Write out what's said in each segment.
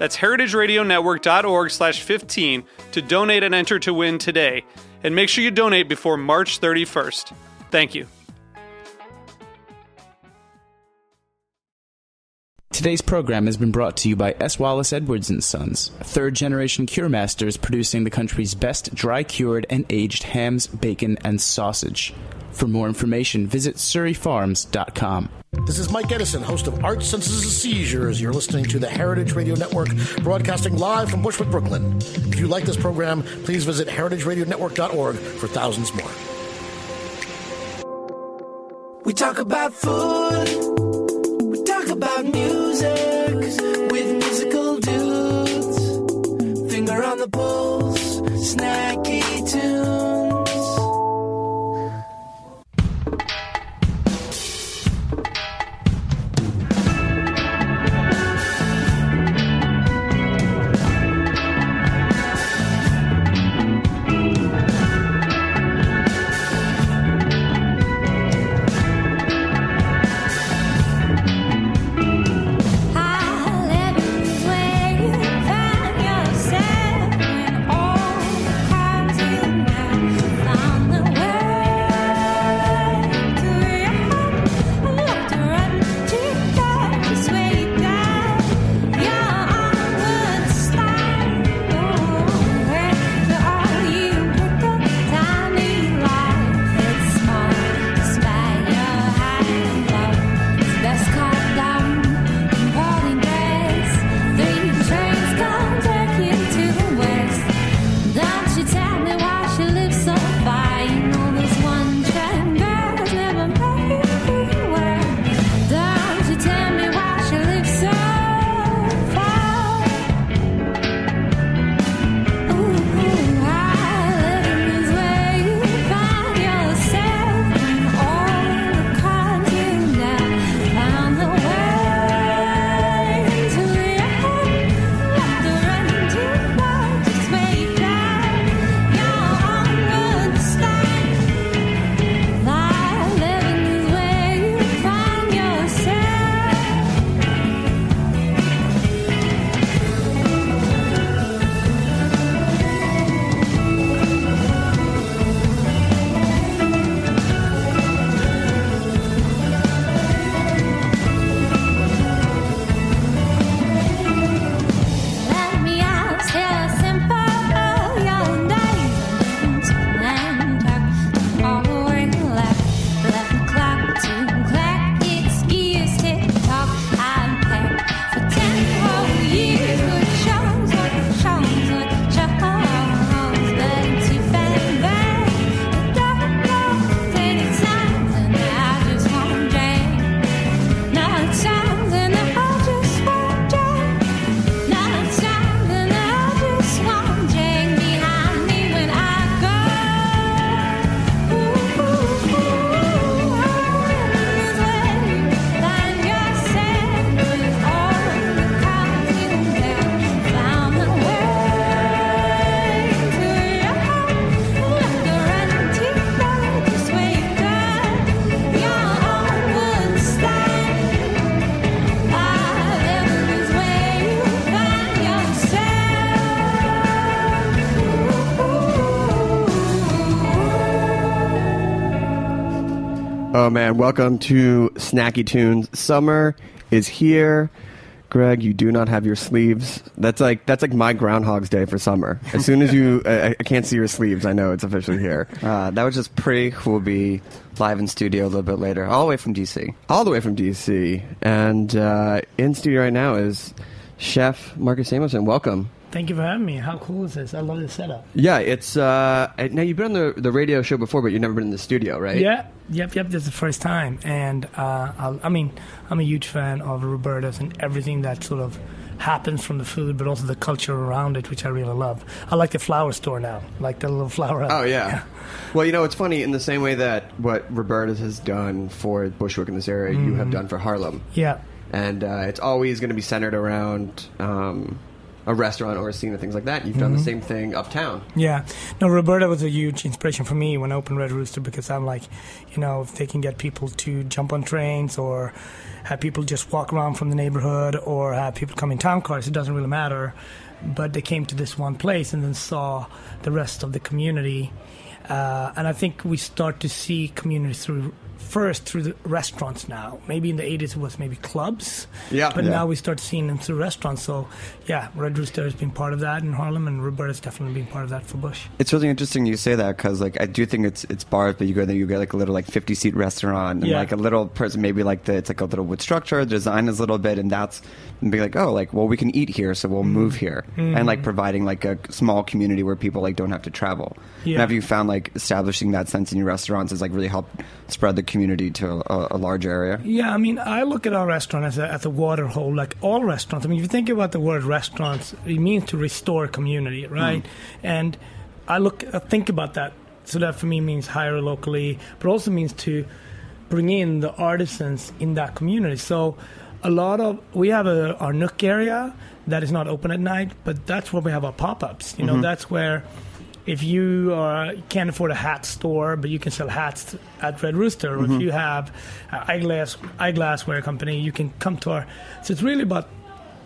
That's heritageradionetwork.org slash 15 to donate and enter to win today. And make sure you donate before March 31st. Thank you. Today's program has been brought to you by S. Wallace Edwards and Sons, third generation cure masters producing the country's best dry cured and aged hams, bacon, and sausage. For more information, visit surryfarms.com. This is Mike Edison, host of Art Senses and Seizures. You're listening to the Heritage Radio Network, broadcasting live from Bushwick, Brooklyn. If you like this program, please visit heritageradionetwork.org for thousands more. We talk about food. We talk about music with musical dudes. Finger on the pulse, snacky tunes. Man, welcome to Snacky Tunes. Summer is here. Greg, you do not have your sleeves. That's like that's like my Groundhog's Day for summer. As soon as you, I, I can't see your sleeves. I know it's officially here. Uh, that was just Pree. who will be live in studio a little bit later, all the way from DC. All the way from DC, and uh, in studio right now is Chef Marcus Samuelsson. Welcome. Thank you for having me. How cool is this? I love this setup. Yeah, it's uh, now you've been on the the radio show before, but you've never been in the studio, right? Yeah, yep, yep. This is the first time, and uh, I'll, I mean, I'm a huge fan of Roberta's and everything that sort of happens from the food, but also the culture around it, which I really love. I like the flower store now, like the little flower. Oh yeah. Well, you know, it's funny in the same way that what Roberta's has done for Bushwick in this area, you have done for Harlem, yeah. and uh, it's always going to be centered around um, a restaurant or a scene and things like that. You've done the same thing uptown. Yeah. No, Roberta was a huge inspiration for me when I opened Red Rooster because I'm like, you know, if they can get people to jump on trains or have people just walk around from the neighborhood or have people come in town cars, it doesn't really matter. But they came to this one place and then saw the rest of the community. Uh, and I think we start to see community through first through the restaurants now. Maybe in the 80s it was maybe clubs. Yeah. But Yeah. now we start seeing them through restaurants. So, yeah, Red Rooster has been part of that in Harlem, and Roberta's definitely been part of that for Bush. It's really interesting you say that because like I do think it's it's bars, but you go there, you get like a little like fifty seat restaurant and Yeah. like a little person, maybe like the it's like a little wood structure, the design is a little bit, and that's and be like oh like well we can eat here, so we'll Mm-hmm. move here, and like providing like a small community where people like don't have to travel. Yeah. And have you found like establishing that sense in your restaurants has like really helped spread the community to a, a large area? Yeah, I mean, I look at our restaurant as a, as a water hole, like all restaurants. I mean, if you think about the word restaurants, it means to restore community, right? Hmm. And I look, I think about that. So that for me means hire locally, but also means to bring in the artisans in that community. So a lot of we have a, our Nook area that is not open at night, but that's where we have our pop-ups. You know, mm-hmm. that's where if you are, can't afford a hat store, but you can sell hats at Red Rooster, or if you have an eyeglass eyeglassware company, you can come to our. So it's really about,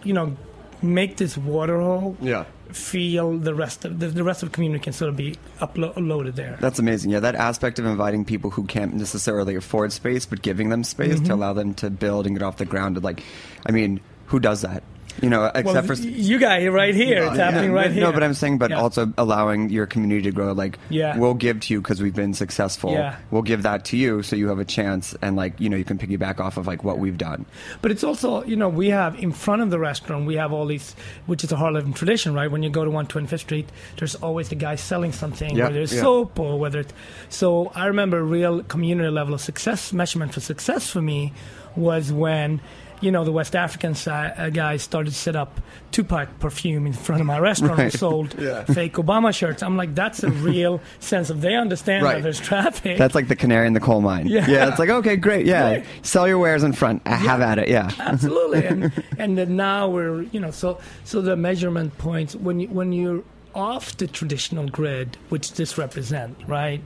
you know, make this waterhole Yeah. feel the rest of the, the rest of the community can sort of be uplo- uploaded there. That's amazing. Yeah, that aspect of inviting people who can't necessarily afford space, but giving them space Mm-hmm. to allow them to build and get off the ground. Like, I mean, who does that? You know, except well, for you guys right here, it's happening no, right here. No, but I'm saying, but Yeah. also allowing your community to grow. Like, Yeah. we'll give to you because we've been successful. Yeah. We'll give that to you so you have a chance, and like, you know, you can piggyback off of like what we've done. But it's also, you know, we have in front of the restaurant, we have all these, which is a Harlem tradition, right? When you go to 125th Street, there's always the guy selling something, Yeah, whether it's soap or whether it's. So I remember a real community level of success measurement for success for me was when. You know, the West African si- uh, guys started to set up Tupac perfume in front of my restaurant and sold Yeah. fake Obama shirts. I'm like, that's a real sense of they understand Right. that there's traffic. That's like the canary in the coal mine. Yeah. it's like okay, great, yeah. Right. Sell your wares in front. Uh, Have at it. Yeah. absolutely and and then now we're you know so so the measurement points when you when you're off the traditional grid which this represent right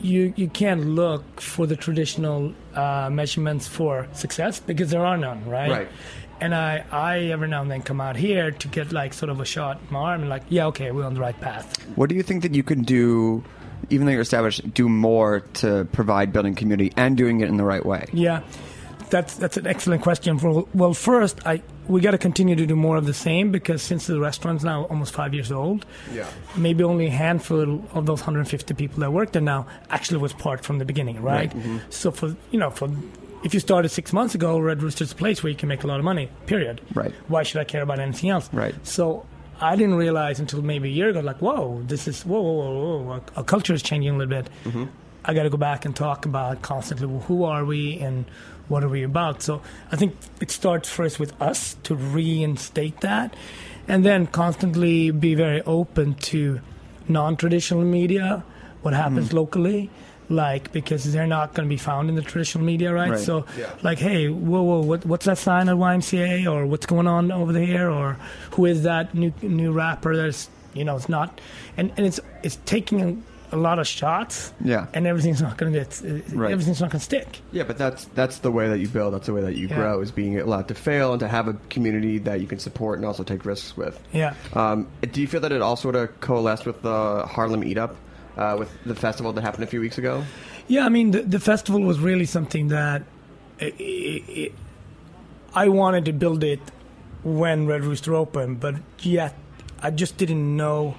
you you can't look for the traditional uh, measurements for success because there are none right Right. and I, I every now and then come out here to get like sort of a shot in my arm and like yeah okay we're on the right path What do you think that you can do, even though you're established, do more to provide building community and doing it in the right way? Yeah, that's that's an excellent question. For well, first, I we got to continue to do more of the same because since the restaurant's now almost five years old, Yeah. maybe only a handful of those 150 people that work there now actually was part from the beginning, right? Mm-hmm. So for you know for if you started six months ago, Red Rooster's a place where you can make a lot of money. Period. Right. Why should I care about anything else? Right. So. I didn't realize until maybe a year ago, like, whoa, this is, whoa, whoa, whoa, whoa, our- our culture is changing a little bit. Mm-hmm. I got to go back and talk about constantly well, who are we and what are we about. So I think it starts first with us to reinstate that, and then constantly be very open to non-traditional media, what happens hmm. locally. Like because they're not going to be found in the traditional media, right? Right. So, like, hey, whoa, whoa, what, what's that sign at YMCA, or what's going on over there, or who is that new new rapper? That's you know, it's not, and and it's it's taking a lot of shots, Yeah. and everything's not going to get Right. everything's not going to stick. Yeah, but that's that's the way that you build. That's the way that you Yeah. grow. Is being allowed to fail and to have a community that you can support and also take risks with. Yeah. Um, do you feel that it all sort of coalesced with the Harlem Eat Up, uh, with the festival that happened a few weeks ago? Yeah, I mean, the, the festival was really something that it, it, I wanted to build it when Red Rooster opened, but yet I just didn't know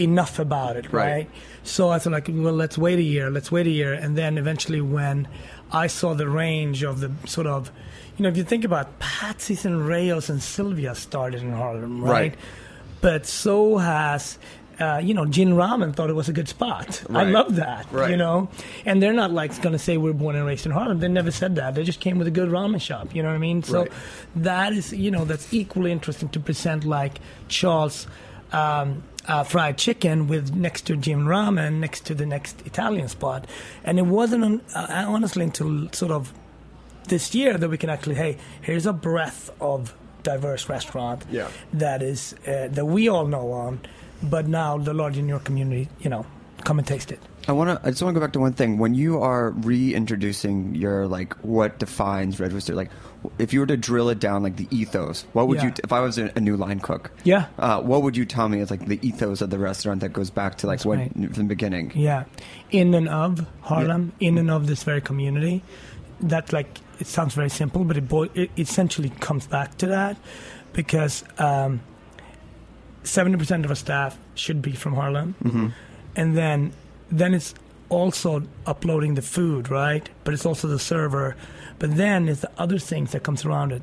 enough about it, Right. right? So I thought, like, well, let's wait a year, let's wait a year, and then eventually, when I saw the range of the sort of, you know, if you think about Patsy's and Rao's and Sylvia started in Harlem, right? Right. But so has. Uh, you know, Jin Ramen thought it was a good spot. I love that. Right. You know, and they're not like going to say we're born and raised in Harlem. They never said that. They just came with a good ramen shop. You know what I mean? So Right. that is, you know, that's equally interesting to present like Charles um, uh, fried chicken with next to Jin Ramen, next to the next Italian spot. And it wasn't un- uh, honestly until sort of this year that we can actually, hey, here's a breadth of diverse restaurant Yeah. that is uh, that we all know on, but now the larger New York community, you know, come and taste it. I want to. I just want to go back to one thing. When you are reintroducing your like what defines Red Rooster, like if you were to drill it down, like the ethos, what would Yeah. you? If I was a, new line cook, Yeah. uh, what would you tell me is like the ethos of the restaurant that goes back to like what right. from the beginning? Yeah, in and of Harlem, in and of this very community. That like it sounds very simple, but it, boy, it essentially comes back to that because seventy percent of our staff should be from Harlem, and then then it's also uploading the food, right? But it's also the server. But then it's the other things that comes around it.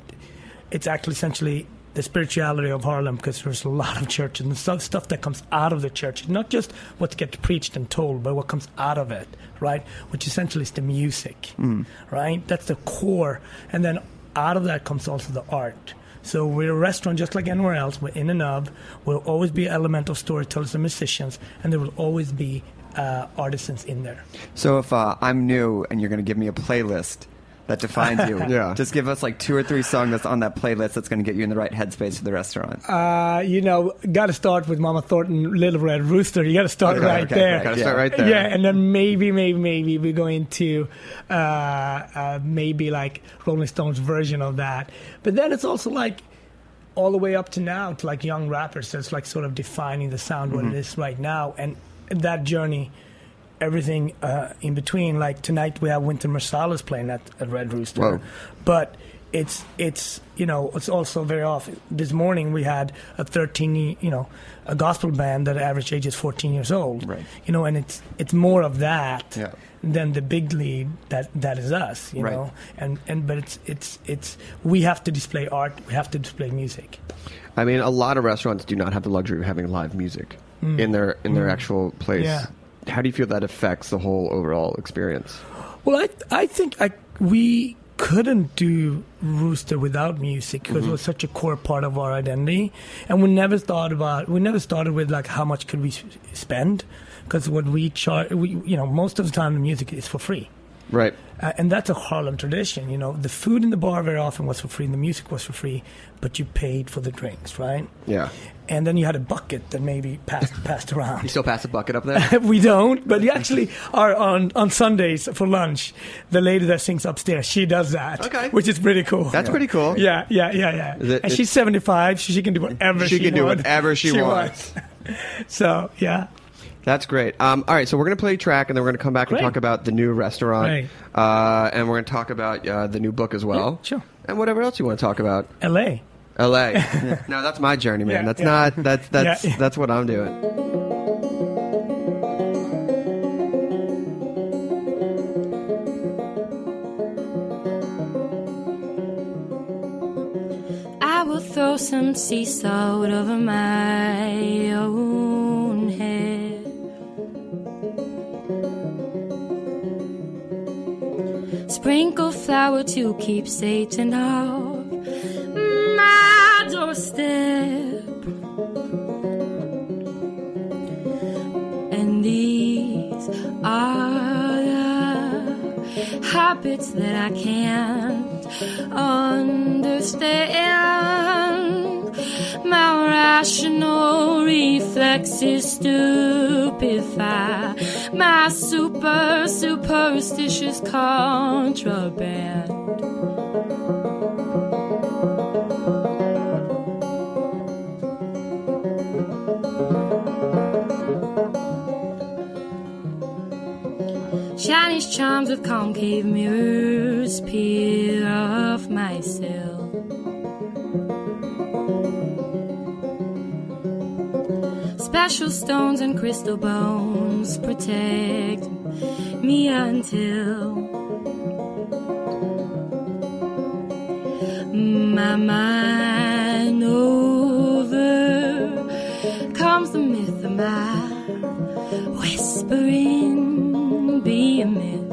It's actually essentially the spirituality of Harlem because there's a lot of churches and stuff, stuff that comes out of the church, not just what gets preached and told, but what comes out of it, right? Which essentially is the music, mm. right? That's the core, and then out of that comes also the art. So we're a restaurant just like anywhere else. We're in and of. We'll always be elemental storytellers and musicians, and there will always be uh, artisans in there. So if uh, I'm new and you're going to give me a playlist that defines you, Yeah. just give us like two or three songs that's on that playlist that's going to get you in the right headspace for the restaurant. Uh, you know, got to start with Mama Thornton, Little Red Rooster. You got to start Okay, right okay, there. okay. Gotta Yeah. start right there. Yeah, and then maybe, maybe, maybe we go into uh, uh, maybe like Rolling Stones version of that. But then it's also like all the way up to now to like young rappers. That's like sort of defining the sound what it is right now, and that journey. Everything uh, in between, like tonight we have Wynton Marsalis playing at, at Red Rooster, Whoa. but it's it's you know it's also very often. This morning we had a 13 y- you know a gospel band that average age is 14 years old, Right. You know, and it's it's more of that Yeah. than the big lead that that is us, you Right. know. And and but it's it's it's we have to display art, we have to display music. I mean, a lot of restaurants do not have the luxury of having live music Mm. in their in their mm. actual place. Yeah. How do you feel that affects the whole overall experience? Well, I I think I we couldn't do Rooster without music because it mm-hmm. was such a core part of our identity, and we never thought about we never started with like how much could we spend because what we charge we you know most of the time the music is for free. Right. Uh, and that's a Harlem tradition, you know. The food in the bar very often was for free, and the music was for free, but you paid for the drinks, right? Yeah. And then you had a bucket that maybe passed passed around. You still pass the bucket up there? we don't, but you actually are on on Sundays for lunch. The lady that sings upstairs, she does that, Okay. which is pretty cool. That's pretty cool. Yeah, yeah, yeah, yeah. It- and she's seventy five, so she can do whatever She she, can do whatever she wants. so yeah, That's great. Um, all right, so we're going to play a track, and then we're going to come back and talk about the new restaurant, Right. uh, and we're going to talk about uh, the new book as well. Yeah, sure. And whatever else you want to talk about. L.A. L.A. no, that's my journey, man. Yeah, that's yeah. not. That's that's Yeah, yeah. that's what I'm doing. I will throw some sea salt over my own head. Sprinkle flour to keep Satan off my doorstep. And these are the habits that I can't understand. My rational reflexes stupefy my super superstitious contraband. Chinese charms with concave mirrors peer off Special stones and crystal bones protect me until my mind over comes the myth of my whispering be a myth.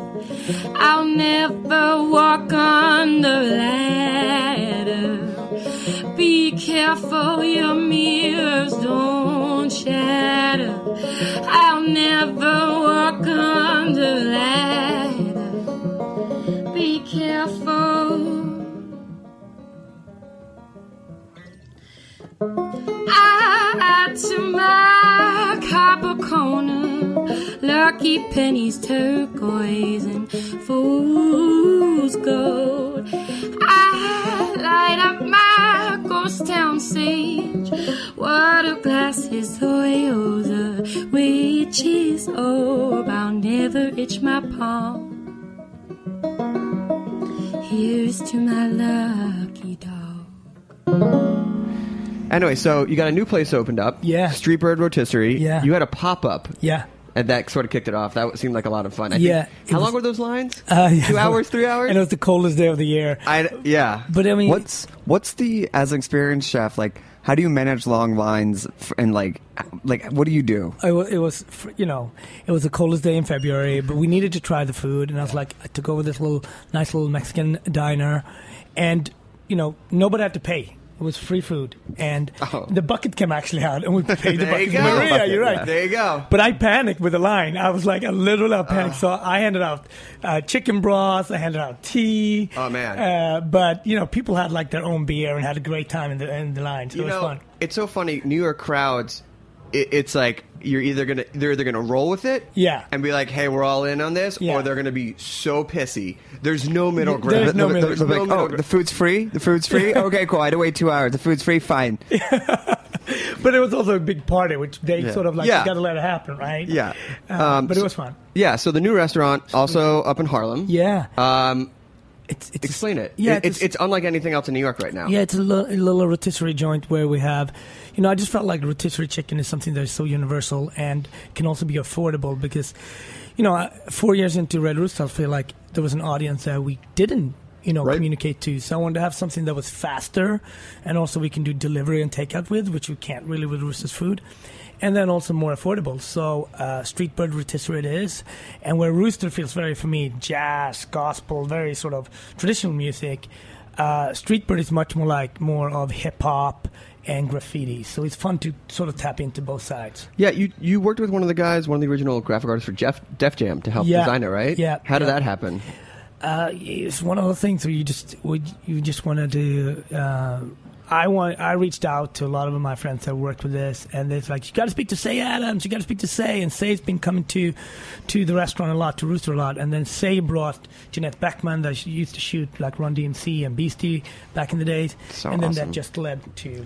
Lucky pennies, turquoise, and fool's gold. I light up my ghost town sage, water glasses, Toyota, witch's orb. Oh, I'll never itch my palm. Here's to my lucky dog. Anyway, so you got a new place opened up. Yeah. Streetbird Rotisserie. Yeah. You had a pop up. Yeah. And that sort of kicked it off. That seemed like a lot of fun. I Yeah, Think, how was- long were those lines? Uh, yeah. Two hours, three hours? And it was the coldest day of the year. I, yeah. But I mean, What's what's the as an experienced chef like? How do you manage long lines and like like what do you do? it was, it was, you know, it was the coldest day in February, but we needed to try the food, and I was like, I took over this little nice little Mexican diner, and you know, nobody had to pay. It was free food, and Oh. the bucket came actually out, and we paid the you bucket. to Maria, Bucket, you're right. yeah. There you go. But I panicked with the line. I was like, I literally panicked. Uh. so I handed out uh, chicken broth. I handed out tea. Oh, man. Uh, but you know, people had like their own beer and had a great time in the in the line. So you it was know, fun. it's so funny. New York crowds, it, it's like you're either gonna they're either gonna roll with it, Yeah. and be like, "Hey, we're all in on this," Yeah. or they're gonna be so pissy. There's no middle There's ground. no middle- they're There's no like, middle oh, ground. the food's free. The food's free. okay, cool. I had to wait two hours. The food's free. Fine. But it was also a big party, which they Yeah. sort of like Yeah. you got to let it happen, right? Yeah. Uh, Um, but it was fun. Yeah. So the new restaurant also up in Harlem. Yeah. Um, It's, it's explain it. Yeah, It- it's, it's unlike anything else in New York right now. Yeah, it's a little, a little rotisserie joint where we have, you know, I just felt like rotisserie chicken is something that is so universal and can also be affordable because, you know, four years into Red Rooster, I feel like there was an audience that we didn't, you know, Right. communicate to. So I wanted to have something that was faster and also we can do delivery and takeout with, which we can't really with Rooster's food. And then also more affordable. So uh, Streetbird Rotisserie it is. And where Rooster feels very, for me, jazz, gospel, very sort of traditional music, uh, Streetbird is much more like more of hip hop and graffiti. So it's fun to sort of tap into both sides. Yeah, you you worked with one of the guys, one of the original graphic artists for Jeff Def Jam to help Yeah. design it, right? Yeah. How did Yeah. that happen? Uh, it's one of those things where you just would you just wanted to. Uh, I want. I reached out to a lot of my friends that worked with this, and they're like, "You got to speak to Cey Adams. You got to speak to Cey." And Cey's been coming to to the restaurant a lot, to Rooster a lot. And then Cey brought Janette Beckman, that she used to shoot like Run DMC and Beastie back in the days, So and then awesome. that just led to,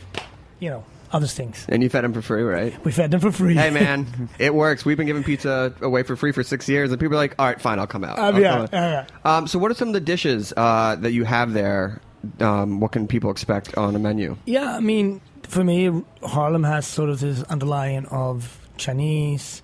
you know, other things. And you fed them for free, right? We fed them for free. hey man, it works. We've been giving pizza away for free for six years, and people are like, "All right, fine, I'll come out." Um, I'll yeah, come out." yeah, Um, so, what are some of the dishes uh, that you have there? Um, what can people expect on a menu? Yeah, I mean, for me, Harlem has sort of this underlying of Chinese,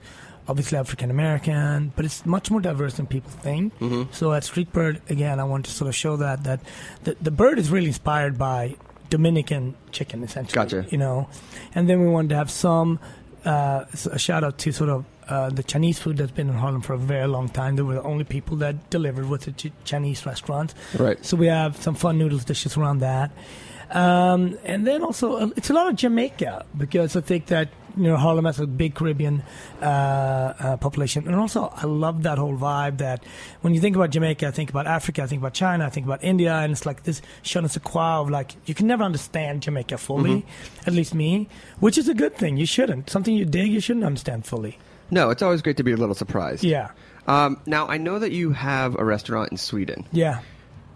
obviously African American, but it's much more diverse than people think. Mm-hmm. So at Streetbird, again, I want to sort of show that that the, the bird is really inspired by Dominican chicken, essentially. Gotcha. You know, and then we wanted to have some uh, a shout out to sort of. Uh, the Chinese food that's been in Harlem for a very long time. They were the only people that delivered with the Ch- Chinese restaurants. Right. So we have some fun noodles dishes around that. Um, and then also, uh, it's a lot of Jamaica because I think that, you know, Harlem has a big Caribbean uh, uh, population. And also, I love that whole vibe that when you think about Jamaica, I think about Africa, I think about China, I think about India, and it's like this je ne sais quoi of like, you can never understand Jamaica fully, at least me, which is a good thing. You shouldn't. Something you dig, you shouldn't understand fully. No, it's always great to be a little surprised. Yeah. Um, now, I know that you have a restaurant in Sweden. Yeah.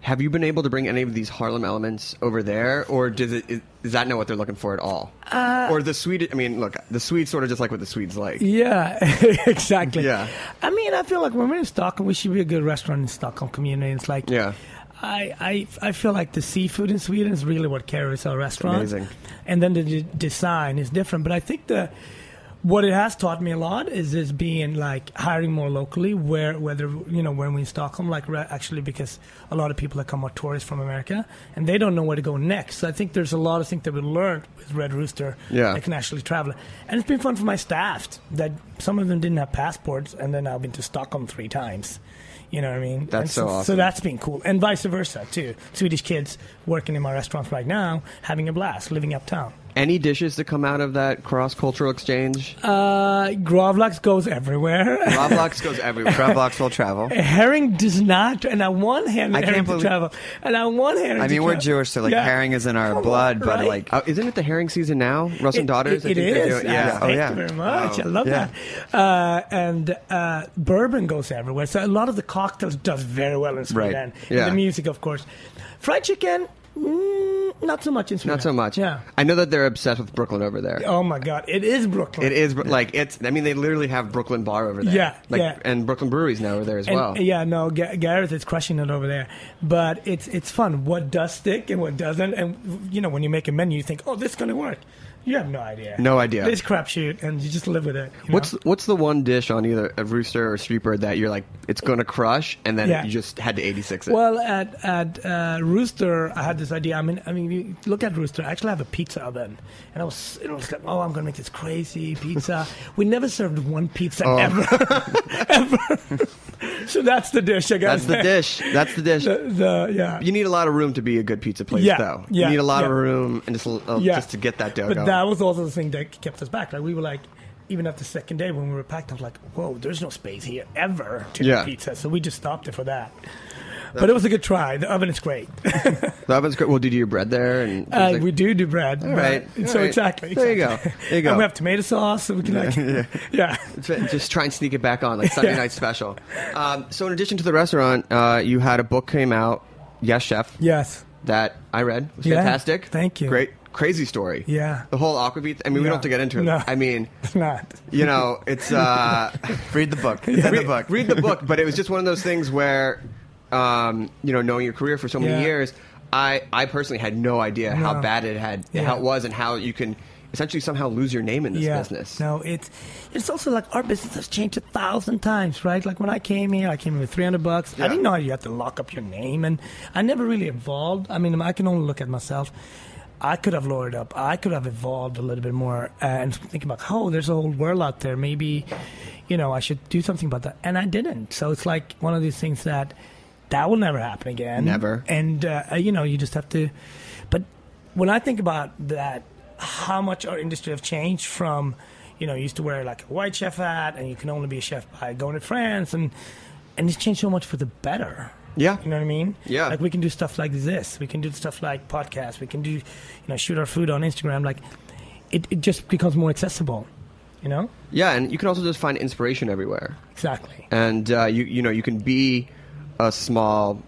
Have you been able to bring any of these Harlem elements over there, or does it is, is that not what they're looking for at all? Uh, or the Swede? I mean, look, the Swedes sort of just like what the Swedes like. Yeah, exactly. Yeah. I mean, I feel like when we're in Stockholm, we should be a good restaurant in Stockholm community. It's like, Yeah. I, I, I feel like the seafood in Sweden is really what carries our restaurant. Amazing. And then the d- design is different. But I think the what it has taught me a lot is this being like hiring more locally, where whether you know when we're in Stockholm, like re- actually because a lot of people that come are tourists from America and they don't know where to go next. So I think there's a lot of things that we learned with Red Rooster Yeah. that can actually travel, and it's been fun for my staff that some of them didn't have passports, and then I've been to Stockholm three times. You know what I mean? That's so So awesome. that's been cool, and vice versa too. Swedish kids working in my restaurants right now, having a blast, living uptown. Any dishes that come out of that cross cultural exchange? Uh, Gravlax goes everywhere. Roblox goes everywhere. Travbox will travel. herring does not, and on one hand, I can't herring to believe- travel, and on one hand, I mean, we're. Jewish, so like Yeah. herring is in our blood, but right? like Uh, isn't it the herring season now? Russ and It- Daughters. It, I it is. Yeah. yeah. Oh, Thank yeah. you very much. I love Yeah. that. Uh, and uh, bourbon goes everywhere. So a lot of the cocktails does very well in Sweden. Right. And the music, of course. Fried chicken, mm, not so much in Sweden. Not so much. Yeah. I know that they're obsessed with Brooklyn over there. Oh my God! It is Brooklyn. It is like it's. I mean, they literally have Brooklyn Bar over there. Yeah, like, yeah. and Brooklyn Breweries now over there as And, well. Yeah, no, Ga- Garrett is crushing it over there. But it's it's fun. What does stick and what doesn't, and you know when you make a menu, you think, oh, this is gonna work. You have no idea. No idea. It's crapshoot, and you just live with it. What's what's the one dish on either a rooster or street bird that you're like it's gonna crush and then Yeah. you just had to 86 it? Well, at at uh, Rooster, I had this idea. I mean, I mean, you look at Rooster. I actually have a pizza oven, and I was, it was like, oh, I'm gonna make this crazy pizza. we never served one pizza Oh. ever, ever. so that's the dish. I guess That's the dish. That's the dish. The, the yeah. You need a lot of room to be a good pizza place, Yeah, though. yeah, you need a lot of yeah. room and just yeah. just to get that dough But going. That was also the thing that kept us back. Like we were like, even after the second day when we were packed, I was like, whoa, there's no space here ever to Yeah. do pizza. So we just stopped it for that. But it was a good try. The oven is great. the oven's great. Well, did you do your bread there? And Uh, like- we do do bread. All right, all So right. exactly. There you go. There you go. And we have tomato sauce, so we can like, yeah. just try and sneak it back on like Sunday Yeah. night special. Um, so, in addition to the restaurant, uh, you had a book came out, Yes Chef, Yes. that I read. It was Yeah, fantastic. thank you. Great, crazy story. Yeah. The whole aquavit. I mean, we don't have to get into it. No. I mean, It's not. you know, it's uh, read the book. Read the book. read the book. But it was just one of those things where, um, you know, knowing your career for so many Yeah. years, I, I personally had no idea how bad it had, Yeah. how it was, and how you can essentially somehow lose your name in this yeah. business. No, it's it's also like our business has changed a thousand times, right? Like when I came here, I came in with three hundred bucks. Yeah. I didn't know you had to lock up your name, and I never really evolved. I mean, I can only look at myself. I could have lowered up. I could have evolved a little bit more uh, and think about, oh, there's a whole world out there. Maybe, you know, I should do something about that. And I didn't. So it's like one of these things that that will never happen again. Never. And uh, you know, you just have to. But when I think about that, how much our industry have changed from, you know, you used to wear like a white chef hat, and you can only be a chef by going to France, and and it's changed so much for the better. Yeah. You know what I mean? Yeah. Like we can do stuff like this. We can do stuff like podcasts. We can do, you know, shoot our food on Instagram. Like, it, it just becomes more accessible. You know? Yeah, and you can also just find inspiration everywhere. Exactly. and uh, you you know you can be a small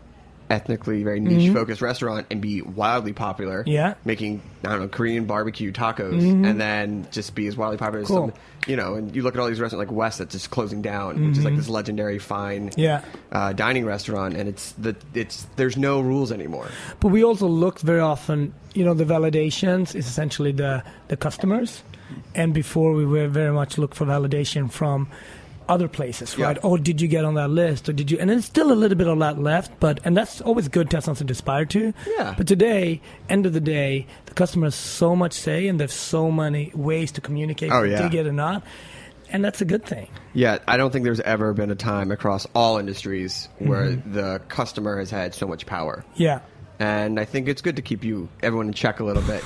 ethnically very niche focused restaurant and be wildly popular Mm-hmm. Yeah. Mm-hmm. making i don't know korean barbecue tacos and then just be as wildly popular Cool. as some you know and you look at all these restaurants like west that's just closing down which is like this legendary fine Mm-hmm. Yeah. uh, dining restaurant and it's the it's there's no rules anymore But we also look very often, you know, the validations is essentially the, the customers. And before we were very much look for validation from other places, Yeah. right? Oh, did you get on that list? Or did you? And there's still a little bit of that left, but, and that's always good to have something to aspire to. Yeah. But today, end of the day, the customer has so much say and there's so many ways to communicate Oh, yeah. get it or not. And that's a good thing. yeah i don't think there's ever been a time across all industries where mm-hmm. the customer has had so much power Yeah. and i think it's good to keep you everyone in check a little bit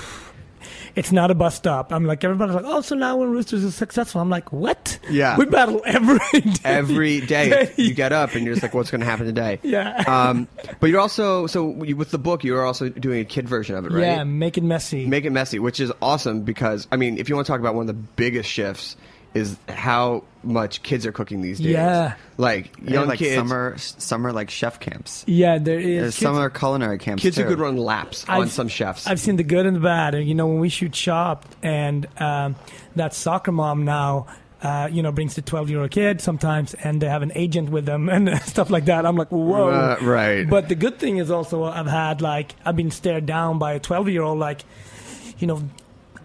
It's not a bus stop. I'm like, everybody's like, oh, so now when Roosters is successful, I'm like, what? Yeah. We battle every day. every day you get up and you're just like what's going to happen today Yeah. um, but you're also so with the book you're also doing a kid version of it right Yeah, make it messy. make it messy which is awesome because i mean if you want to talk about one of the biggest shifts is how much kids are cooking these days. Yeah. like They have, young like kids, summer summer like chef camps. Yeah, there is. There's kids- summer culinary camps. kids who could run laps on I've- some chefs. I've seen the good and the bad. And, you know, when we shoot shop and um, that soccer mom now, uh, you know, brings the 12 year old kid sometimes and they have an agent with them and stuff like that. I'm like, whoa. Uh, right. But the good thing is also I've had, like, I've been stared down by a 12 year old, like, you know,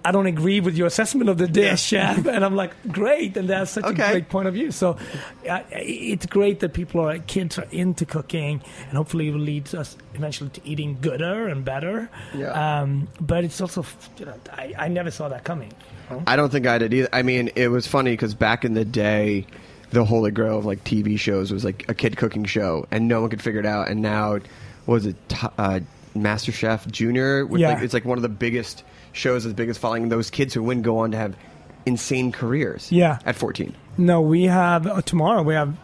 I don't agree with your assessment of the dish, chef. And I'm like, great. And that's such Okay. a great point of view. So uh, it's great that people are, kids are into cooking and hopefully it will lead us eventually to eating gooder and better. Yeah. Um, but it's also, you know, I, I never saw that coming. I don't think I did either. I mean, it was funny because back in the day, the holy grail of like TV shows was like a kid cooking show, and no one could figure it out. And now, was it T- uh, MasterChef Junior? Yeah. like, it's like one of the biggest shows, as big as following. Those kids who win go on to have insane careers. Yeah. at fourteen. No, we have, uh, tomorrow we have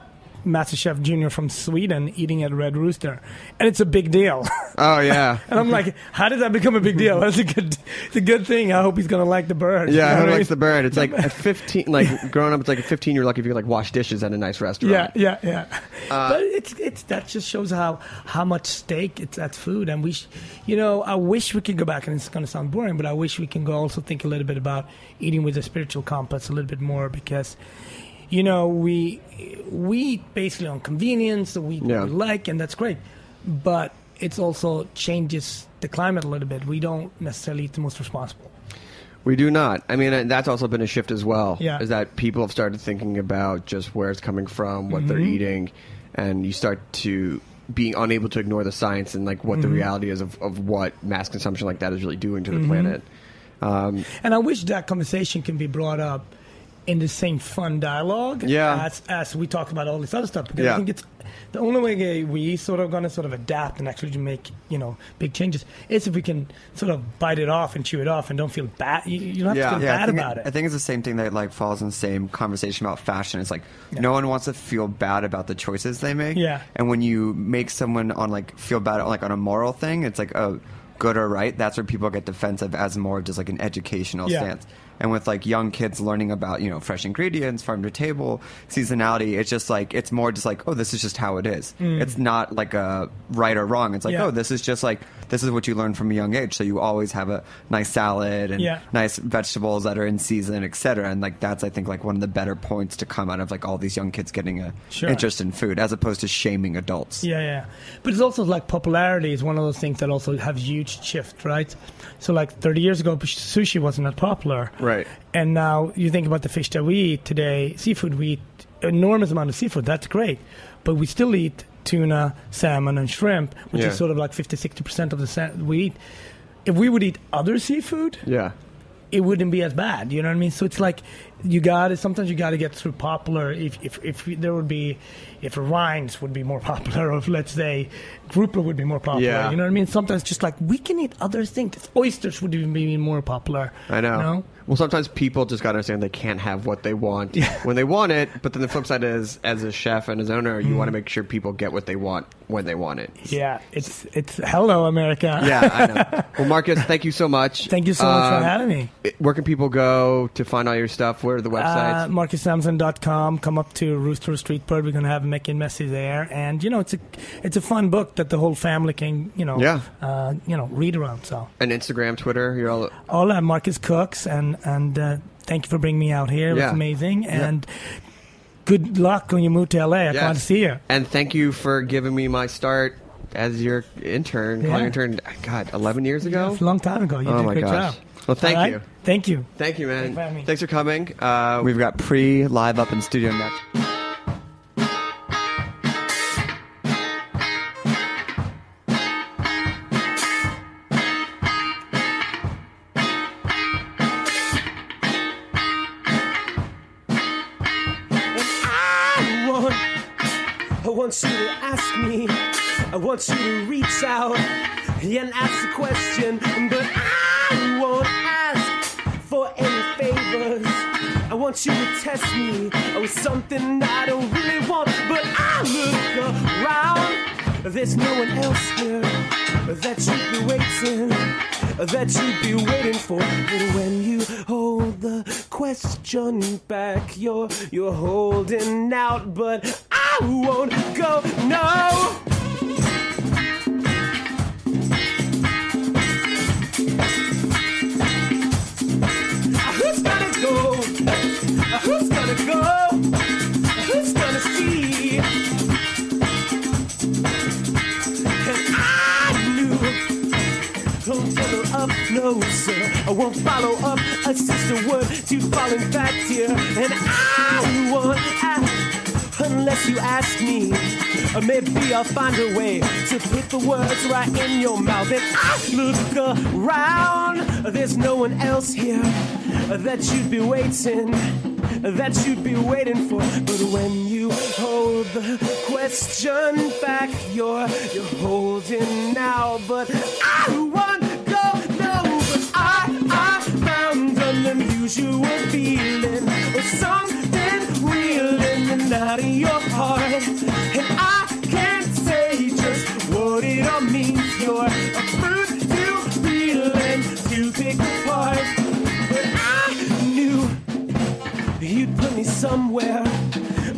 MasterChef Junior from Sweden eating at Red Rooster. And it's a big deal. Oh yeah. and I'm like, how did that become a big deal? That's a good, it's a good thing. I hope he's going to like the bird. You know Yeah, who likes the bird? It's like at 15, like growing up, it's like at 15, you're lucky if you like wash dishes at a nice restaurant. Yeah, yeah, yeah. Uh, but it's it's that just shows how how much stake it's at food, and we, sh- you know, I wish we could go back, and it's going to sound boring, but I wish we can go also think a little bit about eating with a spiritual compass a little bit more because. You know, we we eat basically on convenience, so we, Yeah. we like, and that's great. But it's also changes the climate a little bit. We don't necessarily eat the most responsible. We do not. I mean, that's also been a shift as well. Yeah. Is that people have started thinking about just where it's coming from, what Mm-hmm. they're eating, and you start to being unable to ignore the science and like what the Mm-hmm. reality is of, of what mass consumption like that is really doing to the planet. Um, And I wish that conversation can be brought up in the same fun dialogue Yeah. as, as we talk about all this other stuff. Because Yeah. I think it's the only way we sort of to sort of adapt and actually make, you know, big changes is if we can sort of bite it off and chew it off and don't feel bad. You, you don't have Yeah. to feel Yeah, bad about it, it. I think it's the same thing that like falls in the same conversation about fashion. It's like no one wants to feel bad about the choices they make. Yeah. And when you make someone on like feel bad like on a moral thing, it's like oh good or right. That's where people get defensive as more of just like an educational stance. And with like young kids learning about you know fresh ingredients, farm to table, seasonality, it's just like it's more just like oh this is just how it is. Mm. It's not like a right or wrong. It's like Yeah. oh this is just like this is what you learn from a young age. So you always have a nice salad and Yeah. nice vegetables that are in season, etc. And like that's I think like one of the better points to come out of like all these young kids getting a Sure. interest in food as opposed to shaming adults. Yeah, yeah. But it's also like popularity is one of those things that also have huge shift, right? So like 30 years ago, sushi wasn't that popular. Right. And now you think about the fish that we eat today, seafood, we eat enormous amount of seafood. That's great. But we still eat tuna, salmon, and shrimp, which Yeah. is sort of like 50, 60% of the sa- we eat. If we would eat other seafood, yeah. it wouldn't be as bad. You know what I mean? So it's like you got to sometimes you got to get through popular. If if if there would be if Rhines would be more popular, or if let's say grouper would be more popular. Yeah. You know what I mean? Sometimes just like we can eat other things. Oysters would even be more popular. I know. You know? Well, sometimes people just got to understand they can't have what they want when they want it. But then the flip side is, as a chef and as owner, you want to make sure people get what they want when they want it. Yeah, it's it's hello America. Yeah, I know. well, Marcus, thank you so much. Thank you so much Um, for having me. Where can people go to find all your stuff? Where are the Uh, websites? MarcusSamuelsson.com. Come up to Rooster Streetbird. We're gonna have Mickey and Messi there, and you know it's a it's a fun book that the whole family can you know Yeah. uh, you know read around. So and Instagram, Twitter. You're all. all uh, Marcus Cooks, and and uh, thank you for bringing me out here. It was Yeah. amazing, and good luck when you move to LA. I Yes. can't to see you. And thank you for giving me my start as your intern. Yeah. Calling intern. God, 11 years ago. It's a long time ago. You Oh did my a great gosh. job. Well, thank All right? you. Thank you. Thank you, man. Thanks for. Thanks for coming. Uh, We've got Pree live up in studio next. I want, I want you to ask me, I want you to reach out and ask a question, you to test me with something I don't really want, but I look around. There's no one else here that you'd be waiting, that you'd be waiting for. But when you hold the question back. You're you're holding out, but I won't go. No. I won't follow up a sister word to falling back here. And I want out unless you ask me. Or maybe I'll find a way to put the words right in your mouth. And I look around, there's no one else here that you'd be waiting. That you'd be waiting for, but when you hold the question back, you're you're holding now. But I want an were feeling, something real in and out of your heart, and I can't say just what it all means. You're a fruit to feel and to pick apart, but I knew. You'd put me somewhere,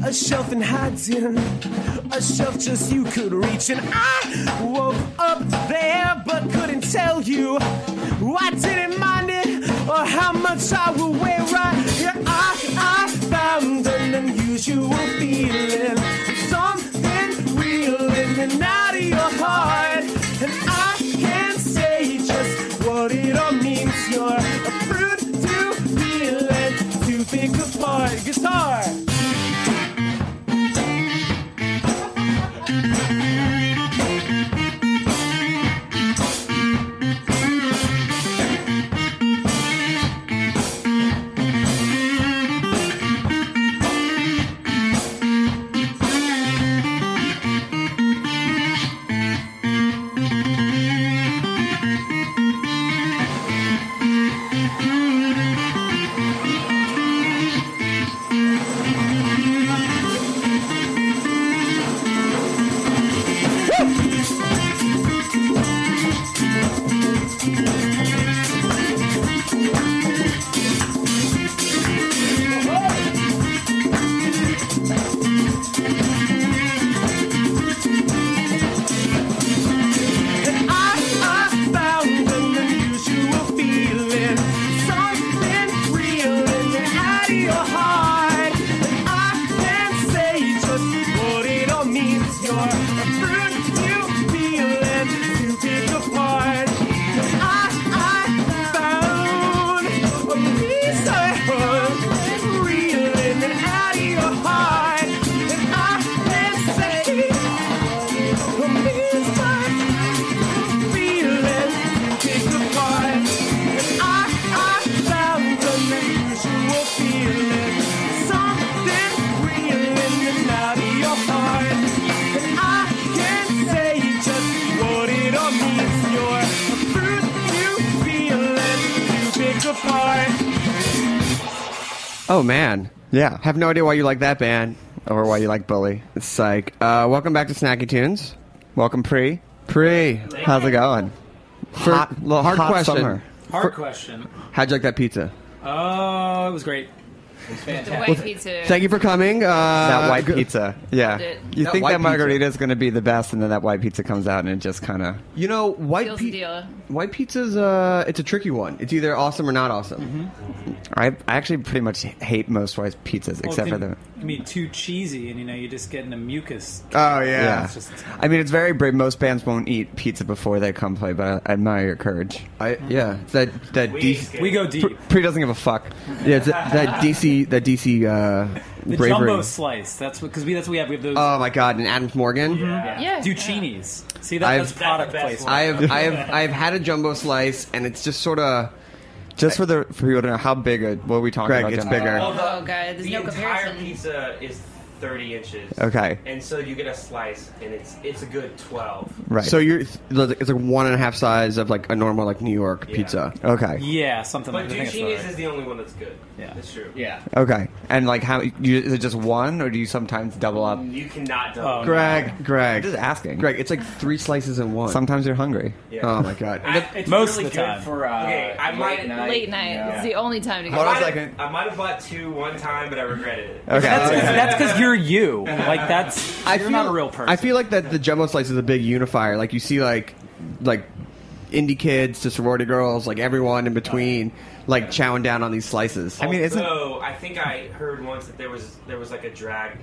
a shelf and hides a shelf just you could reach. And I woke up there, but couldn't tell you. I didn't it, or how much I will weigh right here. I, I found an unusual feeling, something real in and out of your heart. And I can't say just what it all means. You're a fruit to feel and to pick apart. Guitar. Yeah. have no idea why you like that band. Or why you like Bully. It's like, Uh, welcome back to Snacky Tunes. Welcome, Pree. Pree, How's it going? For, Hot- little hard hot question. summer. Hard question. How'd you like that pizza? Oh, it was great. It was fantastic. white pizza. Thank you for coming. Uh, that white pizza. Yeah. You That think white that pizza. margarita is going to be the best, and then that white pizza comes out, and it just kind of. You know, white Seals the pi- deal. White pizza's uh, it's a tricky one. It's either awesome or not awesome. Mm-hmm. I, I actually pretty much hate most white pizzas, Well, except for the. I mean, too cheesy, and you know you're just getting a mucus. Oh Yeah. It's just- I mean, it's very brave. Most bands won't eat pizza before they come play, but I admire your courage. I yeah, it's that that DC, We go deep. Pree doesn't give a fuck. yeah, it's that, that DC that DC uh, The bravery. jumbo slice. That's what because we that's what we have. We have those Oh my god, and Adams Morgan. Yeah. Duccinis. See that, I've- that's product placement. I have I have I have had a jumbo slice, and it's just sort of Just for the for people to know how big. A, what are we talking Greg, about? it's Jimmy? bigger. Oh god, there's the no entire pizza is 30 inches. Okay. And so you get a slice, and it's it's a good 12. Right. So you're it's like one and a half size of like a normal like New York Yeah. pizza. okay. Yeah, something But like that. I think Genius that's is the only one that's good. Yeah. That's true. Yeah. Okay. And like how you, is it just one or do you sometimes double up? You cannot double. Oh, Greg, I'm Greg, just asking. Greg, it's like three slices in one. Sometimes you're hungry. Yeah. Oh my god. I- it's Most really of the good time. for. Uh, okay, I might. Late night. It's the only time to Hold go. on a I might second. I might have bought two one time, but I regretted it. Okay. That's okay. that's because you're you. Like that's I you're feel, not a real person. I feel like that the jumbo slice is a big unifier. Like you see like like indie kids to sorority girls, like everyone in between, like chowing down on these slices. I mean, isn't- So I think I heard once that there was there was like a drag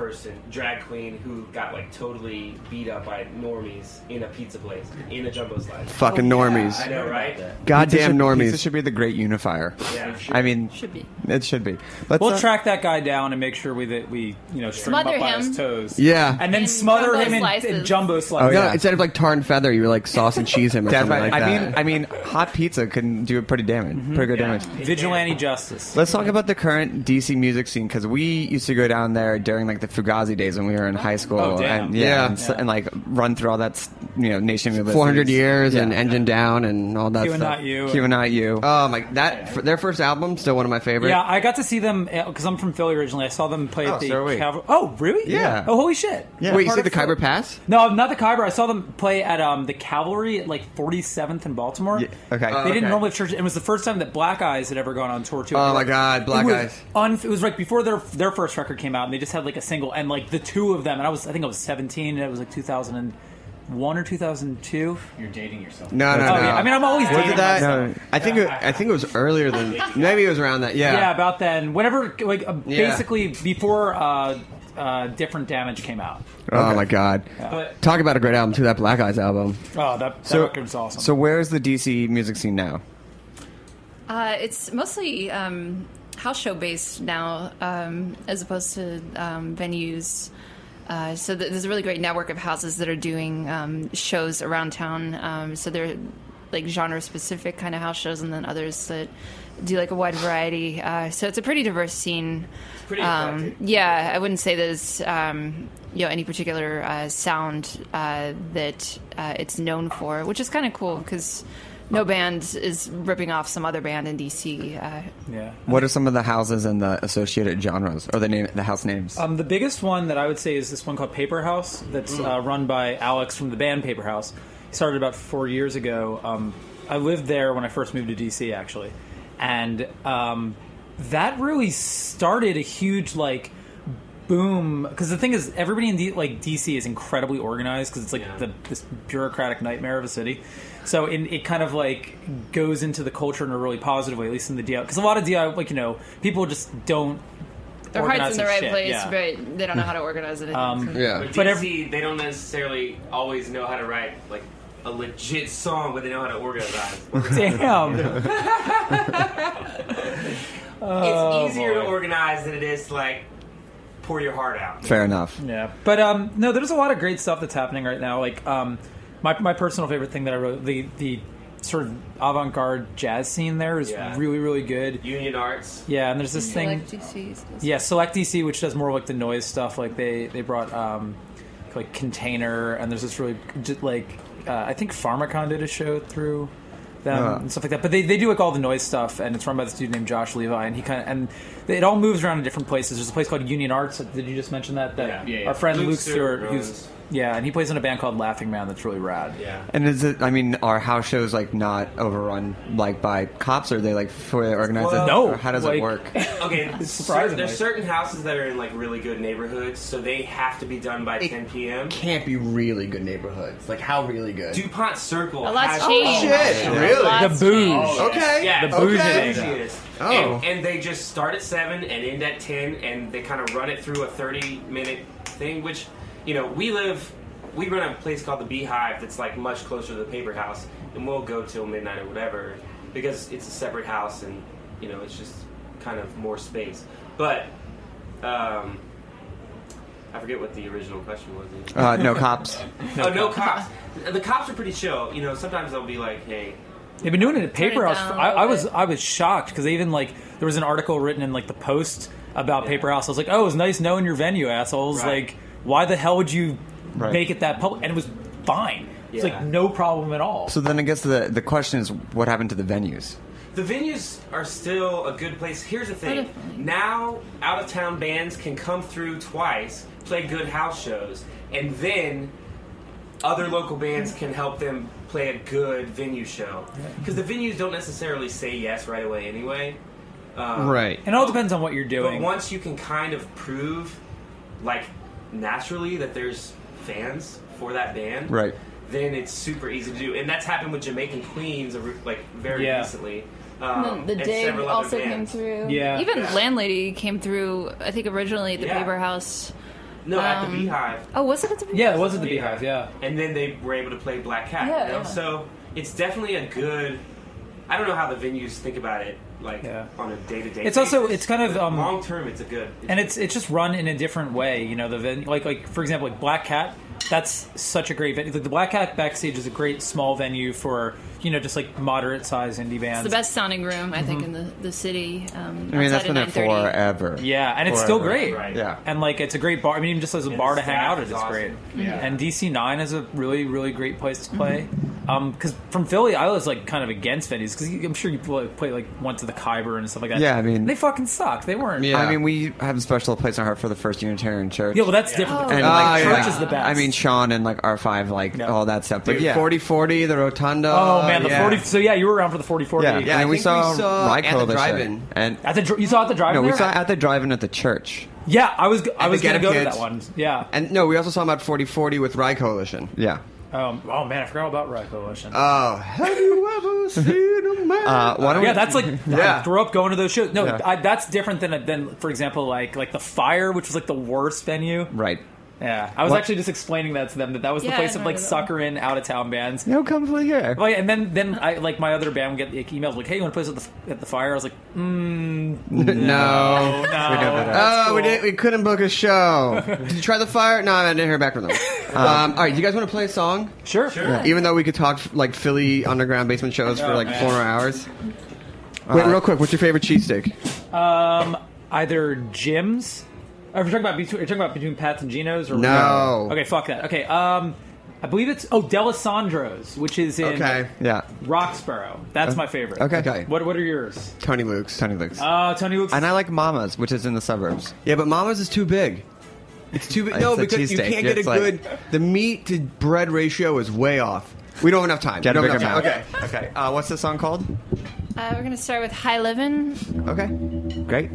person, drag queen, who got like totally beat up by normies in a pizza place in a jumbo slice. Fucking normies. I know, right? Goddamn Pizza should- normies. Pizza should be the great unifier. Yeah. I mean, Should be. it should be. Let's, We'll uh, track that guy down and make sure we that we you know string Smother him up by him. his toes. Yeah. and then In smother jumbo him in, in slices. jumbo slices. no, yeah. instead of like tar and feather, you were like sauce and cheese him or That's something right. like I mean, I mean, hot pizza can do pretty damage, Mm-hmm. pretty good damage. Vigilante justice. Let's talk about the current DC music scene because we used to go down there during like the Fugazi days when we were in high school, Oh, damn. and yeah, Yeah. And, s- and, like run through all that, you know, Nation of Four hundred years Yeah. and engine down and all that You and stuff. not you. Q and Not U. Oh my! That for their first album, still one of my favorites. Yeah, I got to see them because I'm from Philly originally. I saw them play Oh, at the so are we. Caval- Oh, really? Yeah. Oh, holy shit. Yeah. Wait, you Part see the Philly. Khyber Pass? No, not the Khyber. I saw them play at um, the Cavalry at like 47th in Baltimore. Yeah, okay. They Oh, didn't okay. normally have church. It was the first time that Black Eyes had ever gone on tour too. Oh my God, Black it Eyes. Un- it was like before their their first record came out, and they just had like a single, and like the two of them, and I was I think I was 17, and it was like 2001 or 2002. You're dating yourself. No, no, Oh, no. yeah. I mean, I'm always Was dating that? myself. I think it, I think it was earlier than maybe it was around that. Yeah. Yeah, about then. Whenever, like, uh, Yeah. basically before uh, uh, Different Damage came out. Oh my god! But Talk about a great album too. That Black Eyes album. Oh, that, that So, record's awesome. so where's the DC music scene now? Uh, it's mostly um, house show based now, um, as opposed to um, venues. Uh, so th- there's a really great network of houses that are doing um, shows around town. Um, so they're like genre specific kind of house shows, and then others that do like a wide variety. Uh, so it's a pretty diverse scene. pretty Um, yeah, I wouldn't say there's um, you know any particular uh, sound uh, that uh, it's known for, which is kind of cool because no band is ripping off some other band in DC. Uh, yeah. What are some of the houses and the associated genres or the name, the house names? Um, the biggest one that I would say is this one called Paper House that's Mm. uh, run by Alex from the band Paper House. He started about four years ago. Um, I lived there when I first moved to DC, actually, and um, that really started a huge like boom. Because the thing is, everybody in D- like DC is incredibly organized because it's like the, this bureaucratic nightmare of a city. So it, it kind of like goes into the culture in a really positive way, at least in the DI. Because a lot of DI, like you know, people just don't. their organize heart's in the right shit, place, yeah. but they don't know how to organize it. Um, Yeah. But But DC, they don't necessarily always know how to write like a legit song, but they know how to organize. Damn. it's easier to organize than it is to like pour your heart out. Fair enough. Yeah, but um, no, there's a lot of great stuff that's happening right now. Like um, my my personal favorite thing that I wrote the the sort of avant-garde jazz scene there is Yeah. really really good. Union Arts. Yeah, and there's this thing. DCs. Yeah, Select DC, which does more like the noise stuff. Like they they brought um, like Container, and there's this really like uh, I think Pharmakon did a show through them Uh. and stuff like that. But they, they do like all the noise stuff, and it's run by this dude named Josh Levi, and he kind of and it all moves around in different places. There's a place called Union Arts. Did you just mention that? That Yeah. Yeah, yeah. our friend Luke Luke, Stewart Stewart, who's runs. Yeah, and he plays in a band called Laughing Man. That's really rad. Yeah. And is it? I mean, are house shows like not overrun like by cops? Or are they like fully organized? Well, No, Or how does like- it work? Okay, Surprisingly. there's certain houses that are in like really good neighborhoods, so they have to be done by 10 p.m. Can't be really good neighborhoods. Like how really good? DuPont Circle. A lot's has- changed. Oh, shit, really? The booze. Okay. Yeah, The bougie okay. is. Oh. And, oh. and they just start at 7 and end at 10, and they kind of run it through a 30 minute thing, which, you know, we live, we run a place called the Beehive that's like much closer to the paper house, and we'll go till midnight or whatever because it's a separate house and, you know, it's just kind of more space. But, um, I forget what the original question was. Uh, no cops. oh, no cops. The cops are pretty chill. You know, sometimes they'll be like, hey, They've been doing it at Paper House. down For, a I, I was. I was shocked because they even like there was an article written in like the Post about Paper House. I was like, oh, it was nice knowing your venue, assholes. Right. Like, why the hell would you Right. make it that public? And it was fine. It's Yeah. like no problem at all. So then I guess the the question is, what happened to the venues? The venues are still a good place. Here's the thing: now out of town bands can come through twice, play good house shows, and then other local bands can help them play a good venue show. Because the venues don't necessarily say yes right away anyway. Um, Right. and it all depends on what you're doing. But once you can kind of prove, like naturally, that there's fans for that band, Right. then it's super easy to do. And that's happened with Jamaican Queens, like very Yeah. recently. Um, the and dig several other also came through. Yeah. Even Yeah. Landlady came through. I think originally at the Yeah. Paper House. No, at the Um, Beehive. Oh, was it at the Paper yeah, it was at the Beehive. Yeah. and then they were able to play Black Cat. Yeah, you know? yeah. So it's definitely a good. I don't know how the venues think about it, like Yeah. on a day to day. It's also- it's kind of, um, long term. It's a good. and it's it's just run in a different way. You know, the ven- like like for example, like Black Cat. That's such a great venue. Like, the Black Cat backstage is a great small venue for you know just like moderate size indie bands. It's the best sounding room I think in the the city. Um, I mean, that's been there forever. Yeah, and it's still great. Right. Yeah. And like it's a great bar. I mean, even just as a And bar to hang out at, it's awesome. great. Yeah. And DC Nine is a really, really great place to play. Because from Philly, I was like kind of against venues because I'm sure you play, play like went to the Khyber and stuff like that. Yeah, I mean- they fucking suck. They weren't. Yeah. I mean, we have a special place in our heart for the First Unitarian Church. Yeah, well, that's different. Oh, and like Oh, church yeah. is the best. I mean, Sean and like R five, like Yeah. all that stuff. But Dude, yeah, 4040, the Rotunda. Oh man, the yeah. forty. So yeah, you were around for the forty forty. yeah, Yeah, I and we think saw, we saw Ride at the Coalition. drive-in. and At the you saw at the drive. no, we saw at the drive-in at the church. Yeah, I was. I was gonna Up go to that one. Yeah. And no, we also saw him at 4040 with Rye Coalition. Yeah. Um, oh man, I forgot about Rye Coalition. Oh, have you ever seen a man? Uh, why don't yeah, we? that's like Yeah. I grew up going to those shows. No, Yeah. I, that's different than than for example like like the Fire, which was like the worst venue. right. Yeah, I was What? actually just explaining that to them that that was the Yeah, place I of like remember sucker in out of town bands. No, come play here. Like, and then then I like my other band would get like, emails like, "Hey, you want to play us at the at the Fire?" I was like, "Mm, no. no, no." Oh, that's we cool. did. We couldn't book a show. did you try the fire? No, I didn't hear back from them. um, all right, do you guys want to play a song? Sure, sure. Even though we could talk like Philly underground basement shows for like man. four more hours. Wait, real quick. What's your favorite cheesesteak? Um, either Jim's. Are we talking about between? Are you talking about between Pat's and Geno's or No. Okay, fuck that. Okay, um, I believe it's oh Dalessandro's, which is in Okay, Yeah. Roxborough. That's my favorite. Okay. Okay. What What are yours? Tony Luke's. Tony Luke's. Uh, Tony Luke's. and I like Mama's, which is in the suburbs. Yeah, but Mama's is too big. It's too big. No, It's a because you cheesesteak. can't get a It's like- good. The meat to bread ratio is way off. We don't have enough time. Get a we don't bigger have mouth. enough time. Okay. Okay. Uh, what's the song called? Uh, we're gonna start with High Livin'. Okay. Great.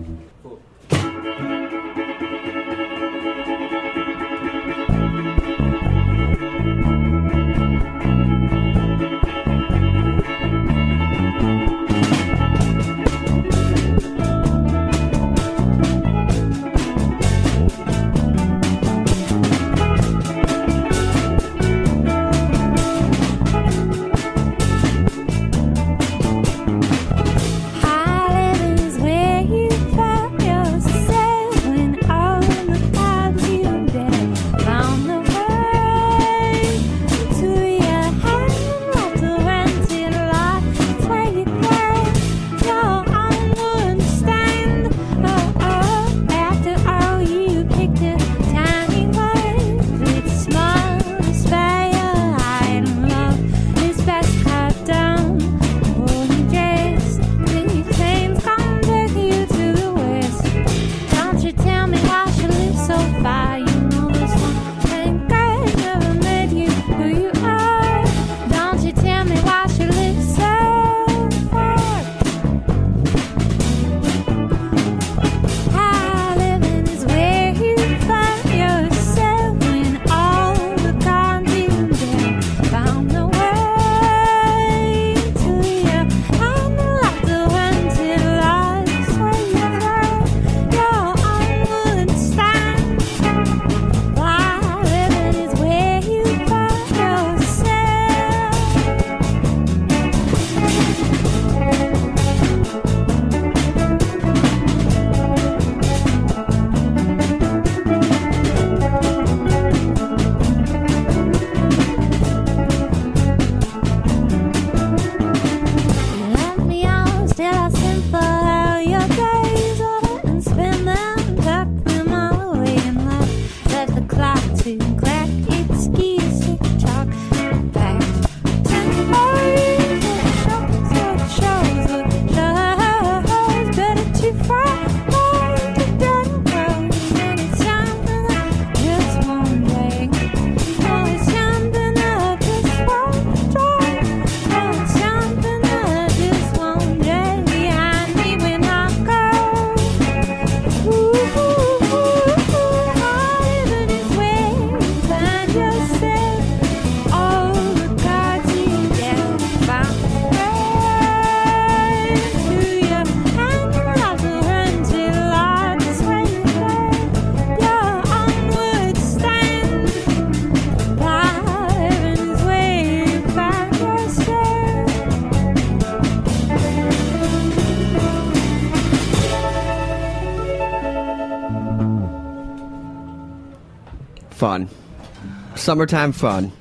Summertime fun.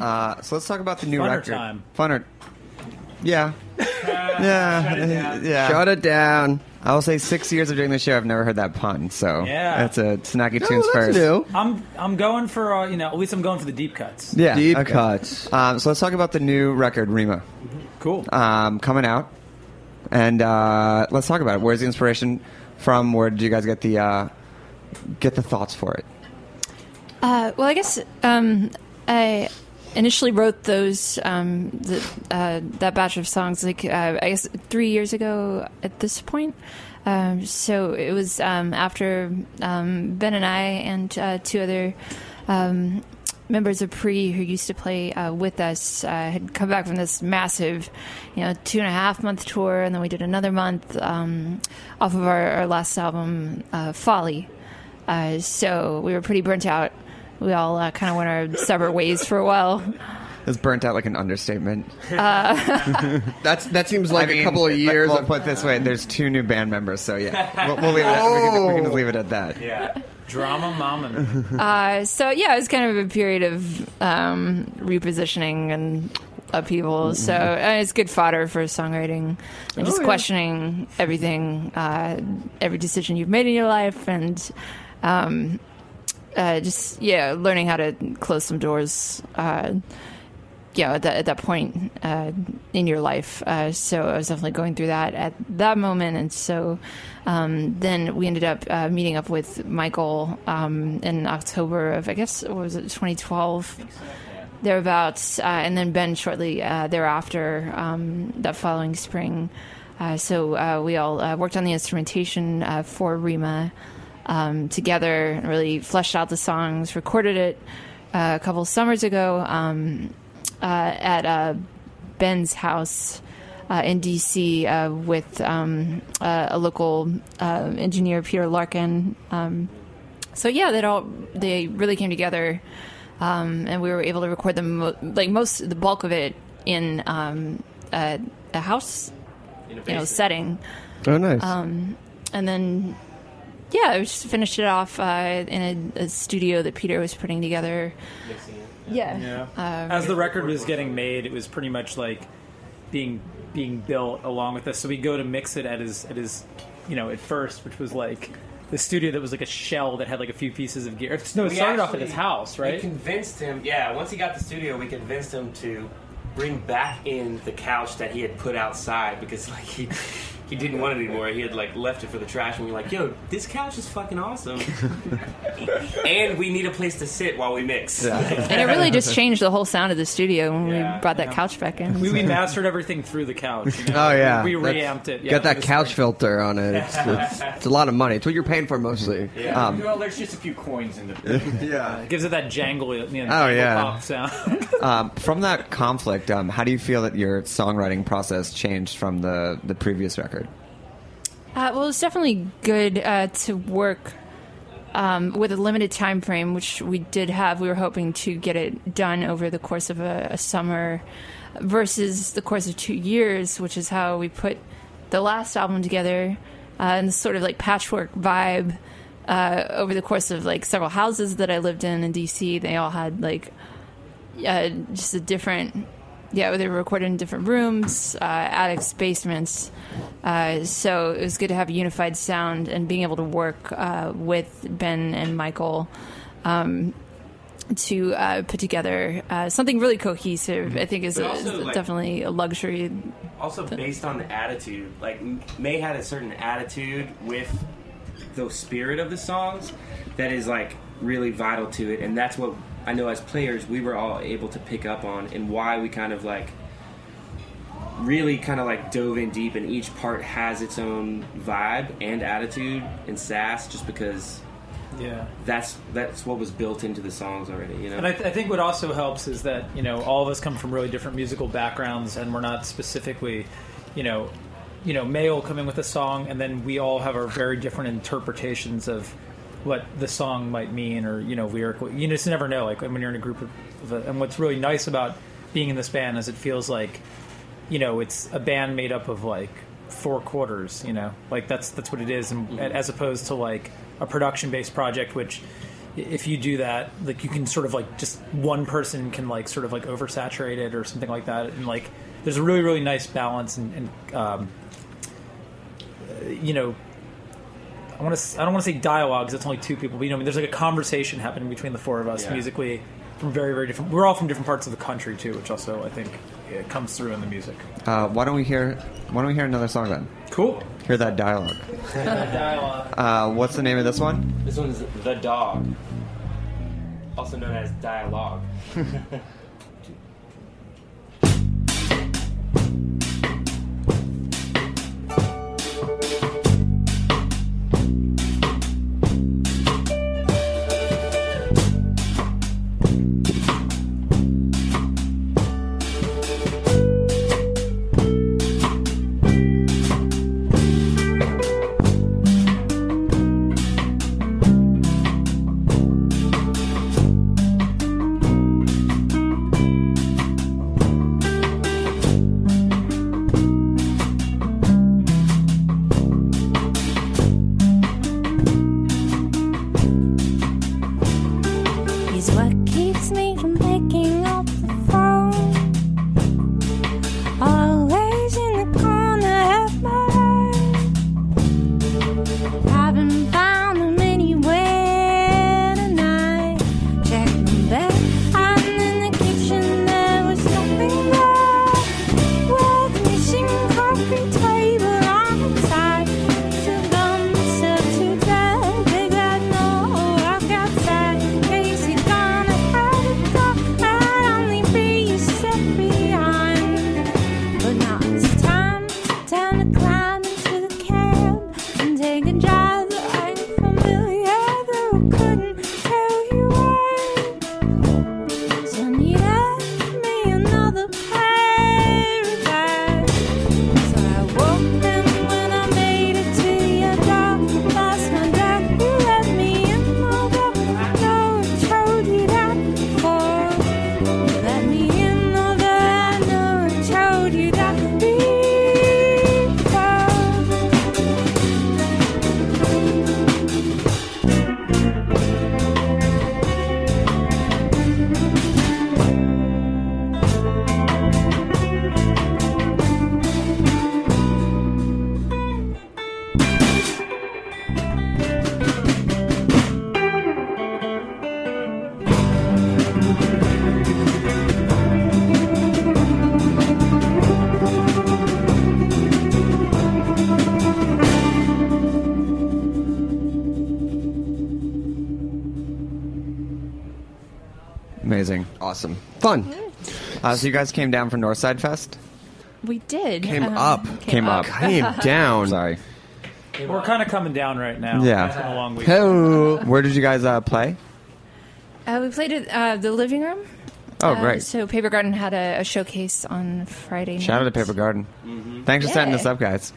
Uh, so let's talk about the new Funner record. time. Funner. Yeah. yeah. Yeah. Shut it down. I will say six years of doing the show, I've never heard that pun. So Yeah. that's a Snacky No, Tunes that's first. new. I'm I'm going for uh, you know at least I'm going for the deep cuts. Yeah. Deep okay. cuts. Um, so let's talk about the new record, Rima, Cool. um, coming out, and uh, let's talk about it. Where's the inspiration from? Where did you guys get the uh, get the thoughts for it? Uh, well, I guess um, I initially wrote those um, the, uh, that batch of songs like uh, I guess three years ago at this point. Um, so it was um, after um, Ben and I and uh, two other um, members of Pree who used to play uh, with us uh, had come back from this massive, you know, two and a half month tour, and then we did another month um, off of our, our last album, uh, Folly. So we were pretty burnt out. We all uh, kind of went our separate ways for a while. It's burnt out like an understatement. That's that seems like I mean, a couple of years. We'll of, put it this way: there's two new band members, so yeah, we'll, we'll leave it. At, we, can, we can just leave it at that. yeah. Drama mama. Uh, so yeah, it was kind of a period of um, repositioning and upheaval. So uh, it's good fodder for songwriting and just questioning everything, uh, every decision you've made in your life, and um, uh, just yeah, learning how to close some doors. Uh, yeah, at that, at that point uh, in your life. Uh, so I was definitely going through that at that moment. And so um, then we ended up uh, meeting up with Michael um, in October of, I guess, what was it, 2012? Thereabouts. Uh, and then Ben shortly thereafter, um, that following spring. So we all worked on the instrumentation for Rima um, together and really fleshed out the songs, recorded it uh, a couple summers ago um, uh, at uh, Ben's house uh, in DC uh, with um, uh, a local uh, engineer, Peter Larkin. Um, so yeah, that all they really came together, um, and we were able to record them mo- like most the bulk of it in um, a, a house, you know, setting oh, nice. and then yeah, I just finished it off uh, in a, a studio that Peter was putting together. Yeah, Yeah. Um, As the record was getting made, it was pretty much like being being built along with us. So we go to mix it at his at his, you know, at first, which was like the studio that was like a shell that had like a few pieces of gear. No, it We started off at his house, right? We convinced him. Yeah, once he got the studio, we convinced him to bring back in the couch that he had put outside because like he he didn't want it anymore. He had like left it for the trash, and we were like, "Yo, this couch is fucking awesome." and we need a place to sit while we mix. and it really just changed the whole sound of the studio when Yeah, we brought that yeah. couch back in. we, we mastered everything through the couch. you know? oh yeah, we, we reamped it. Yeah, Got that couch great. filter on it. It's, it's, it's a lot of money. It's what you're paying for mostly. Yeah. Um, well, there's just a few coins in the. Yeah. It gives it that jangle, you know, Oh, yeah. pop sound. Um, from that conflict, um, how do you feel that your songwriting process changed from the the previous record? Uh, well, it's definitely good uh, to work um, with a limited time frame, which we did have. We were hoping to get it done over the course of a, a summer, versus the course of two years, which is how we put the last album together, uh, and this sort of like patchwork vibe. Uh, over the course of like several houses that I lived in in DC, they all had like uh, just a different yeah they were recorded in different rooms uh, attics basements uh, so it was good to have a unified sound and being able to work uh, with ben and michael um, to uh, put together uh, something really cohesive i think is, a, also, is like- definitely a luxury Also based on the attitude. Like May had a certain attitude with the spirit of the songs that is like really vital to it, and that's what I know as players we were all able to pick up on, and why we kind of like really kind of like dove in deep, and each part has its own vibe and attitude and sass, just because yeah. that's that's what was built into the songs already. You know. And I, th- I think what also helps is that you know all of us come from really different musical backgrounds, and we're not specifically, you know, you know, male coming with a song, and then we all have our very different interpretations of what the song might mean, or you know, lyrical. You just never know. Like when you're in a group of, and what's really nice about being in this band is it feels like, you know, it's a band made up of like four quarters. You know, like that's that's what it is, and as opposed to like a production based project, which if you do that, like you can sort of like just one person can like sort of like oversaturate it or something like that, and like there's a really really nice balance and, and um, you know. I want to. I don't want to say dialogue because it's only two people, but you know, I mean, there's like a conversation happening between the four of us Yeah. musically from very, very different. We're all from different parts of the country too, which also I think yeah, comes through in the music. Uh, why don't we hear? Why don't we hear another song then? Cool. Hear that dialogue. Dialogue. Uh, what's the name of this one? This one's The Dog, also known as Dialogue. Awesome. Fun. Uh, so you guys came down for Northside Fest? We did. Came um, up. Came up. Came down. Sorry. We're kind of coming down right now. Yeah. It's been a long week. Hello. Where did you guys uh, play? Uh, we played at uh, the living room. Oh, Uh, great. So Paper Garden had a, a showcase on Friday. night. Shout out to night. Paper Garden. Thanks for setting Yeah. this up, guys.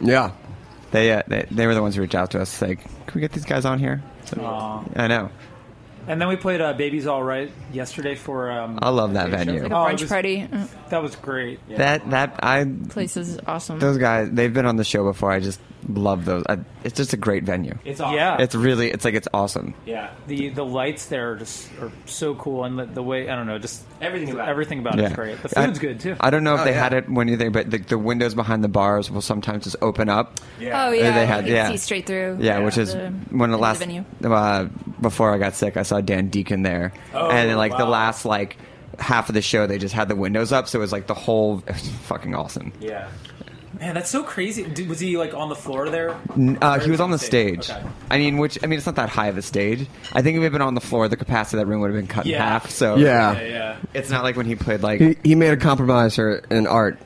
Yeah. They, uh, they they were the ones who reached out to us. Like, can we get these guys on here? So- I know. And then we played uh, "Baby's All Right" yesterday for. Um, I love that venue. Like a Oh, it brunch was- party. Uh, That was great. That that I place is awesome. those guys they've been on the show before. I just love those. I, it's just a great venue. It's awesome. Yeah, It's really it's like it's awesome. Yeah. the the lights there are just are so cool, and the, the way I don't know, just Everything about everything about it is great. The food's I, good too. I don't know if Oh, they yeah. had it when you think, but the, the windows behind the bars will sometimes just open up. oh yeah, they had- you can yeah. see straight through. Yeah, which is the- when the into last venue. uh, before I got sick, I saw Dan Deacon there, Oh, and then, like the last like half of the show, they just had the windows up, so it was like the whole it was fucking awesome. Yeah. Man, that's so crazy. Did, was he like on the floor there? Uh, he was on the stage? stage. Okay. I mean, which I mean, it's not that high of a stage. I think if he had been on the floor, the capacity of that room would have been cut in half. So Yeah. Yeah, yeah. it's not like when he played like. He, he made a compromise for in art.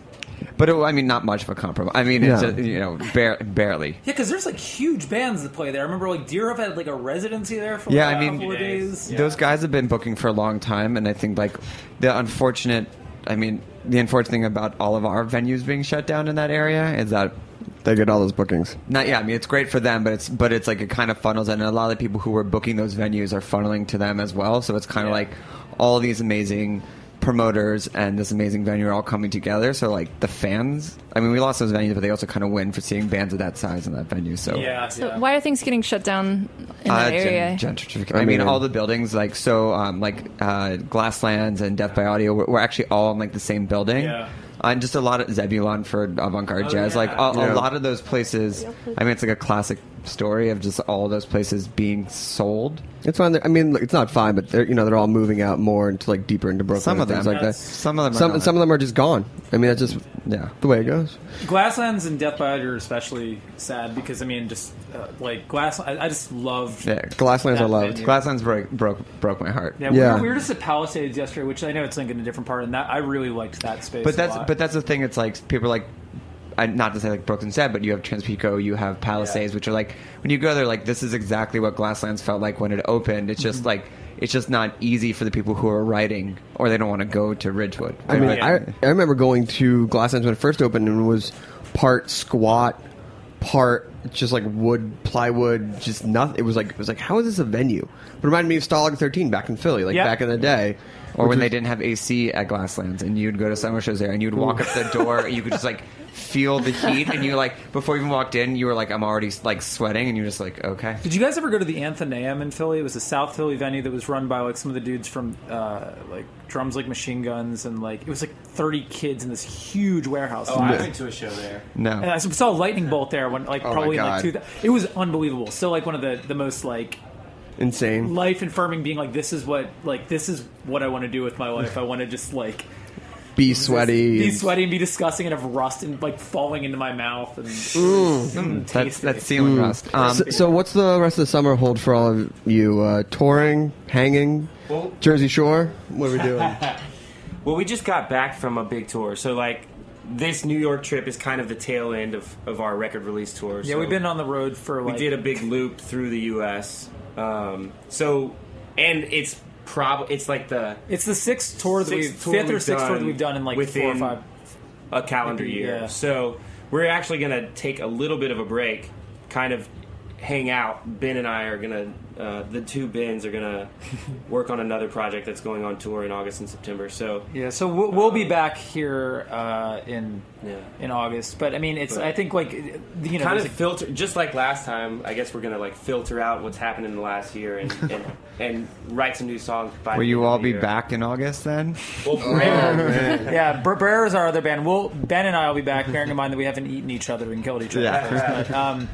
But it, I mean, not much of a compromise. I mean, it's Yeah. just, you know, bare, barely. Yeah, because there's like huge bands that play there. I remember like Deerhoof had like a residency there for Yeah, like, I a mean, couple of days. Those guys have been booking for a long time, and I think like the unfortunate, I mean, the unfortunate thing about all of our venues being shut down in that area is that They get all those bookings. not yeah, I mean it's great for them, but it's but it's like it kind of funnels, and a lot of the people who were booking those venues are funneling to them as well. So it's kind of Yeah. like all these amazing promoters and this amazing venue are all coming together. So like the fans, I mean, we lost those venues, but they also kind of win for seeing bands of that size in that venue. So yeah. So why are things getting shut down in Uh, that gen- area? gentrification. I mean, all the buildings, like so, um, like uh, Glasslands and Death by Audio, were, were actually all in like the same building. Yeah. And just a lot of Zebulon for avant-garde Oh, jazz, yeah. like a, a lot of those places. I mean, it's like a classic story of just all those places being sold. It's fine. I mean, it's not fine, but they're you know they're all moving out more into like deeper into Brooklyn. Some of things them. like that. Some of them are Some not. some of them are just gone. I mean, that's just yeah the way it goes. Glasslands and Death by Audio are especially sad because I mean, just uh, like Glass, I, I just loved. Yeah, Glasslands I loved. venue. Glasslands broke broke broke my heart. Yeah, we, Were, we were just at Palisades yesterday, which I know it's like in a different part, and that I really liked that space. But a that's lot. but that's the thing. It's like people are like, I, not to say like Brooklyn said, but you have Trans-Pecos, you have Palisades, which are like when you go there, like this is exactly what Glasslands felt like when it opened. It's just Mhm. like it's just not easy for the people who are writing or they don't want to go to Ridgewood. I mean, I, I remember going to Glasslands when it first opened and it was part squat, part just like wood, plywood, just nothing. It was like it was like how is this a venue? It reminded me of Stalag 13 back in Philly, like Yeah. back in the day. or which when they didn't have AC at Glasslands, and you'd go to summer shows there, and you'd walk up the door, and you could just like feel the heat, and you like before you even walked in, you were like, I'm already like sweating, and you're just like, okay. Did you guys ever go to the Anthenaeum in Philly? It was a South Philly venue that was run by like some of the dudes from uh, like drums like machine guns and like it was like 30 kids in this huge warehouse. Oh, I went to a show there. No. And I saw a Lightning Bolt there when like Oh, probably in God. like two. It was unbelievable. Still like one of the the most like insane. life affirming being like this is what like this is what I want to do with my life. I want to just like Be sweaty. be sweaty and be disgusting and have rust and like falling into my mouth and Mm. Mm, That's tasty. that's ceiling Mm. rust. Um, so, so what's the rest of the summer hold for all of you? Uh, touring, hanging, Well- Jersey Shore. What are we doing? Well, we just got back from a big tour, so like this New York trip is kind of the tail end of, of our record release tour. Yeah, so we've been on the road for a we did a big loop through the U.S. Um, so, and it's prob it's like the It's the sixth tour that we've fifth or sixth tour that done we've done in like four or five. a calendar year. yeah. So we're actually going to take a little bit of a break, kind of hang out. Ben and I are going to, uh, the two Bens are going to work on another project that's going on tour in August and September. So Yeah, so we'll, we'll be back here uh, in Yeah. in August. But I mean, it's But- I think like you know kind there's of filter, just like last time. I guess we're going to like filter out what's happened in the last year and and, and write some new songs. By will the you end all be year. back in August then? Well, Brer- yeah, Br- Brer is our other band. We'll Ben and I will be back, bearing in mind that we haven't eaten each other and killed each other. Yeah. first. But, um,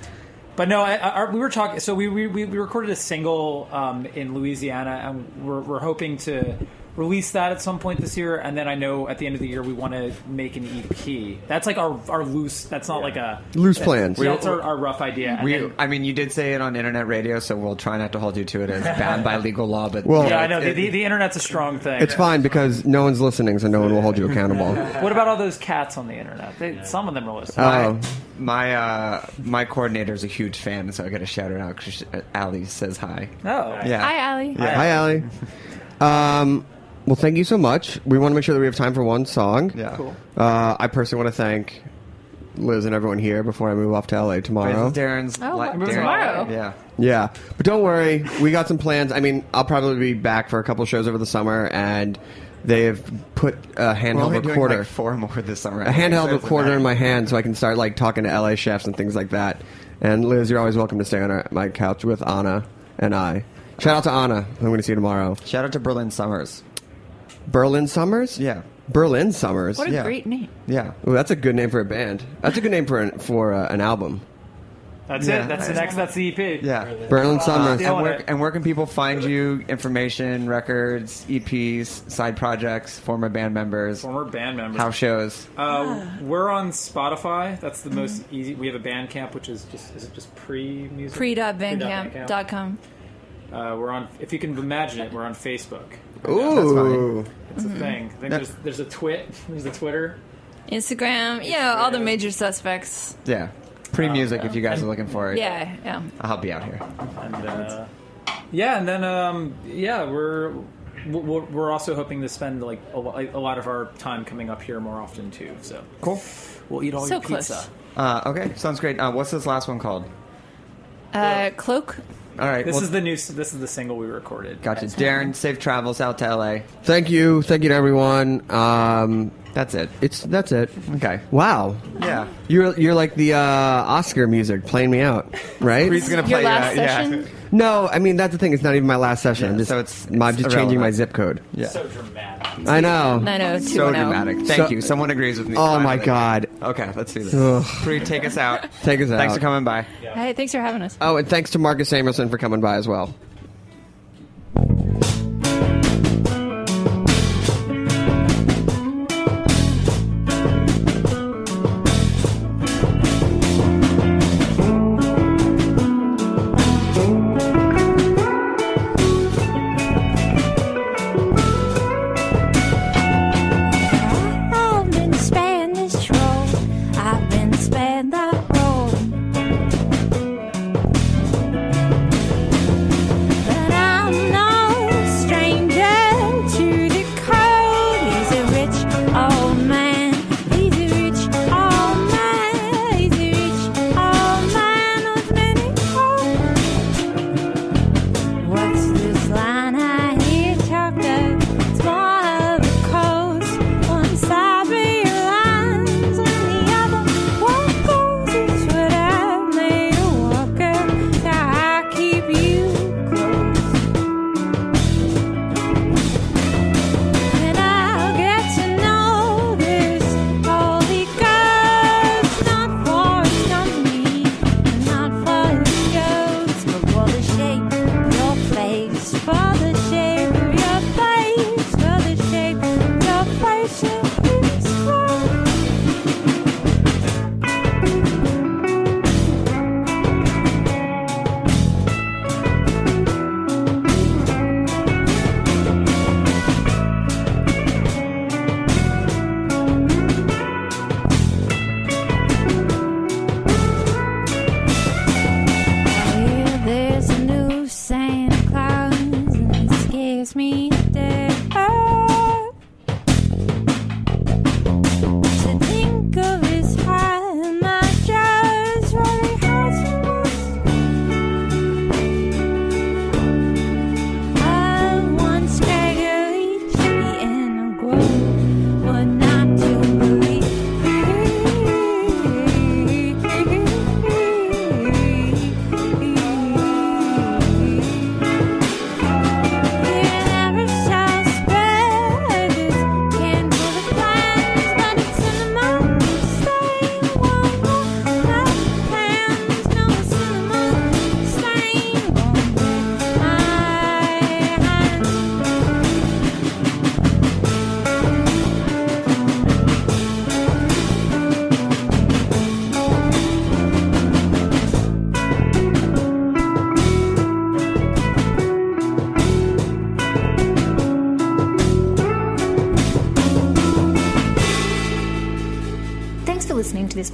but no, I, I, we were talking. So we, we, we recorded a single um, in Louisiana, and we're, we're hoping to release that at some point this year. And then I know at the end of the year we want to make an EP. That's like our our loose. That's not like a Loose plans. That's our, our rough idea. We, then- I mean, you did say it on internet radio, so we'll try not to hold you to it as banned by legal law. But Well- yeah, I know it- the, the, the internet's a strong thing. It's fine because no one's listening, so no one will hold you accountable. What about all those cats on the internet? They, Some of them are listening. Oh, my uh, my coordinator is a huge fan, so I got to shout her out because Ali says hi. oh, Yeah. Hi, Allie. hi, Allie. Um, well, thank you so much. We want to make sure that we have time for one song. Yeah. Cool. Uh, I personally want to thank Liz and everyone here before I move off to LA tomorrow. Darin's Oh, li- Darin- tomorrow. Yeah. Yeah, but don't worry, we got some plans. I mean, I'll probably be back for a couple shows over the summer, and they have put a We're handheld only doing recorder, like four more this summer. a handheld recorder in my hand, so I can start like talking to LA chefs and things like that. And Liz, you're always welcome to stay on our, my couch with Anna and I. Shout out to Anna, who I'm going to see you tomorrow. Shout out to Berlin Summers. Berlin Summers. Yeah. Berlin Summers. What a Yeah. great name. Yeah. Ooh, that's a good name for a band. That's a good name for an, for uh, an album. That's Yeah. it. That's the next. That's the EP. Yeah. Berlin Summers. Stealing And where, and where can people find you? Information, records, EPs, side projects, former band members, Former band members. house shows. Uh, we're on Spotify. That's the most easy. We have a Bandcamp, which is just is it just pree music? Pree.bandcamp.com. Uh, we're on. If you can imagine it, we're on Facebook. Ooh. It's a thing. I think there's there's a twit. There's a Twitter. Instagram. Yeah, all the major suspects. Yeah. Pree music if you guys are looking for it. Yeah, yeah. I'll help you out here. And uh, yeah, and then um, yeah, we're we're we're also hoping to spend like a, lo- a lot of our time coming up here more often too. So Cool. we'll eat all So your pizza. Uh, okay, sounds great. Uh, what's this last one called? Uh, cloak. All right. This well, is the new. This is the single we recorded. gotcha. Darin, safe travels out to LA. Thank you, thank you to everyone. Um, That's it. it's that's it. Okay. Wow, Yeah. you're you're like the uh, Oscar music, playing me out, right? He's gonna Your play last that. session? Yeah. No, I mean that's the thing. It's not even my last session. Yeah, I'm just, so it's- I'm it's just changing my zip code. Yeah. So dramatic. I know. I know. So dramatic. Thank So- you. Someone agrees with me. Oh my. God. Okay, let's do this. Ugh. Pree, take us out. Take us out. Thanks for coming by. Hey, thanks for having us. Oh, and thanks to Marcus Samuelsson for coming by as well.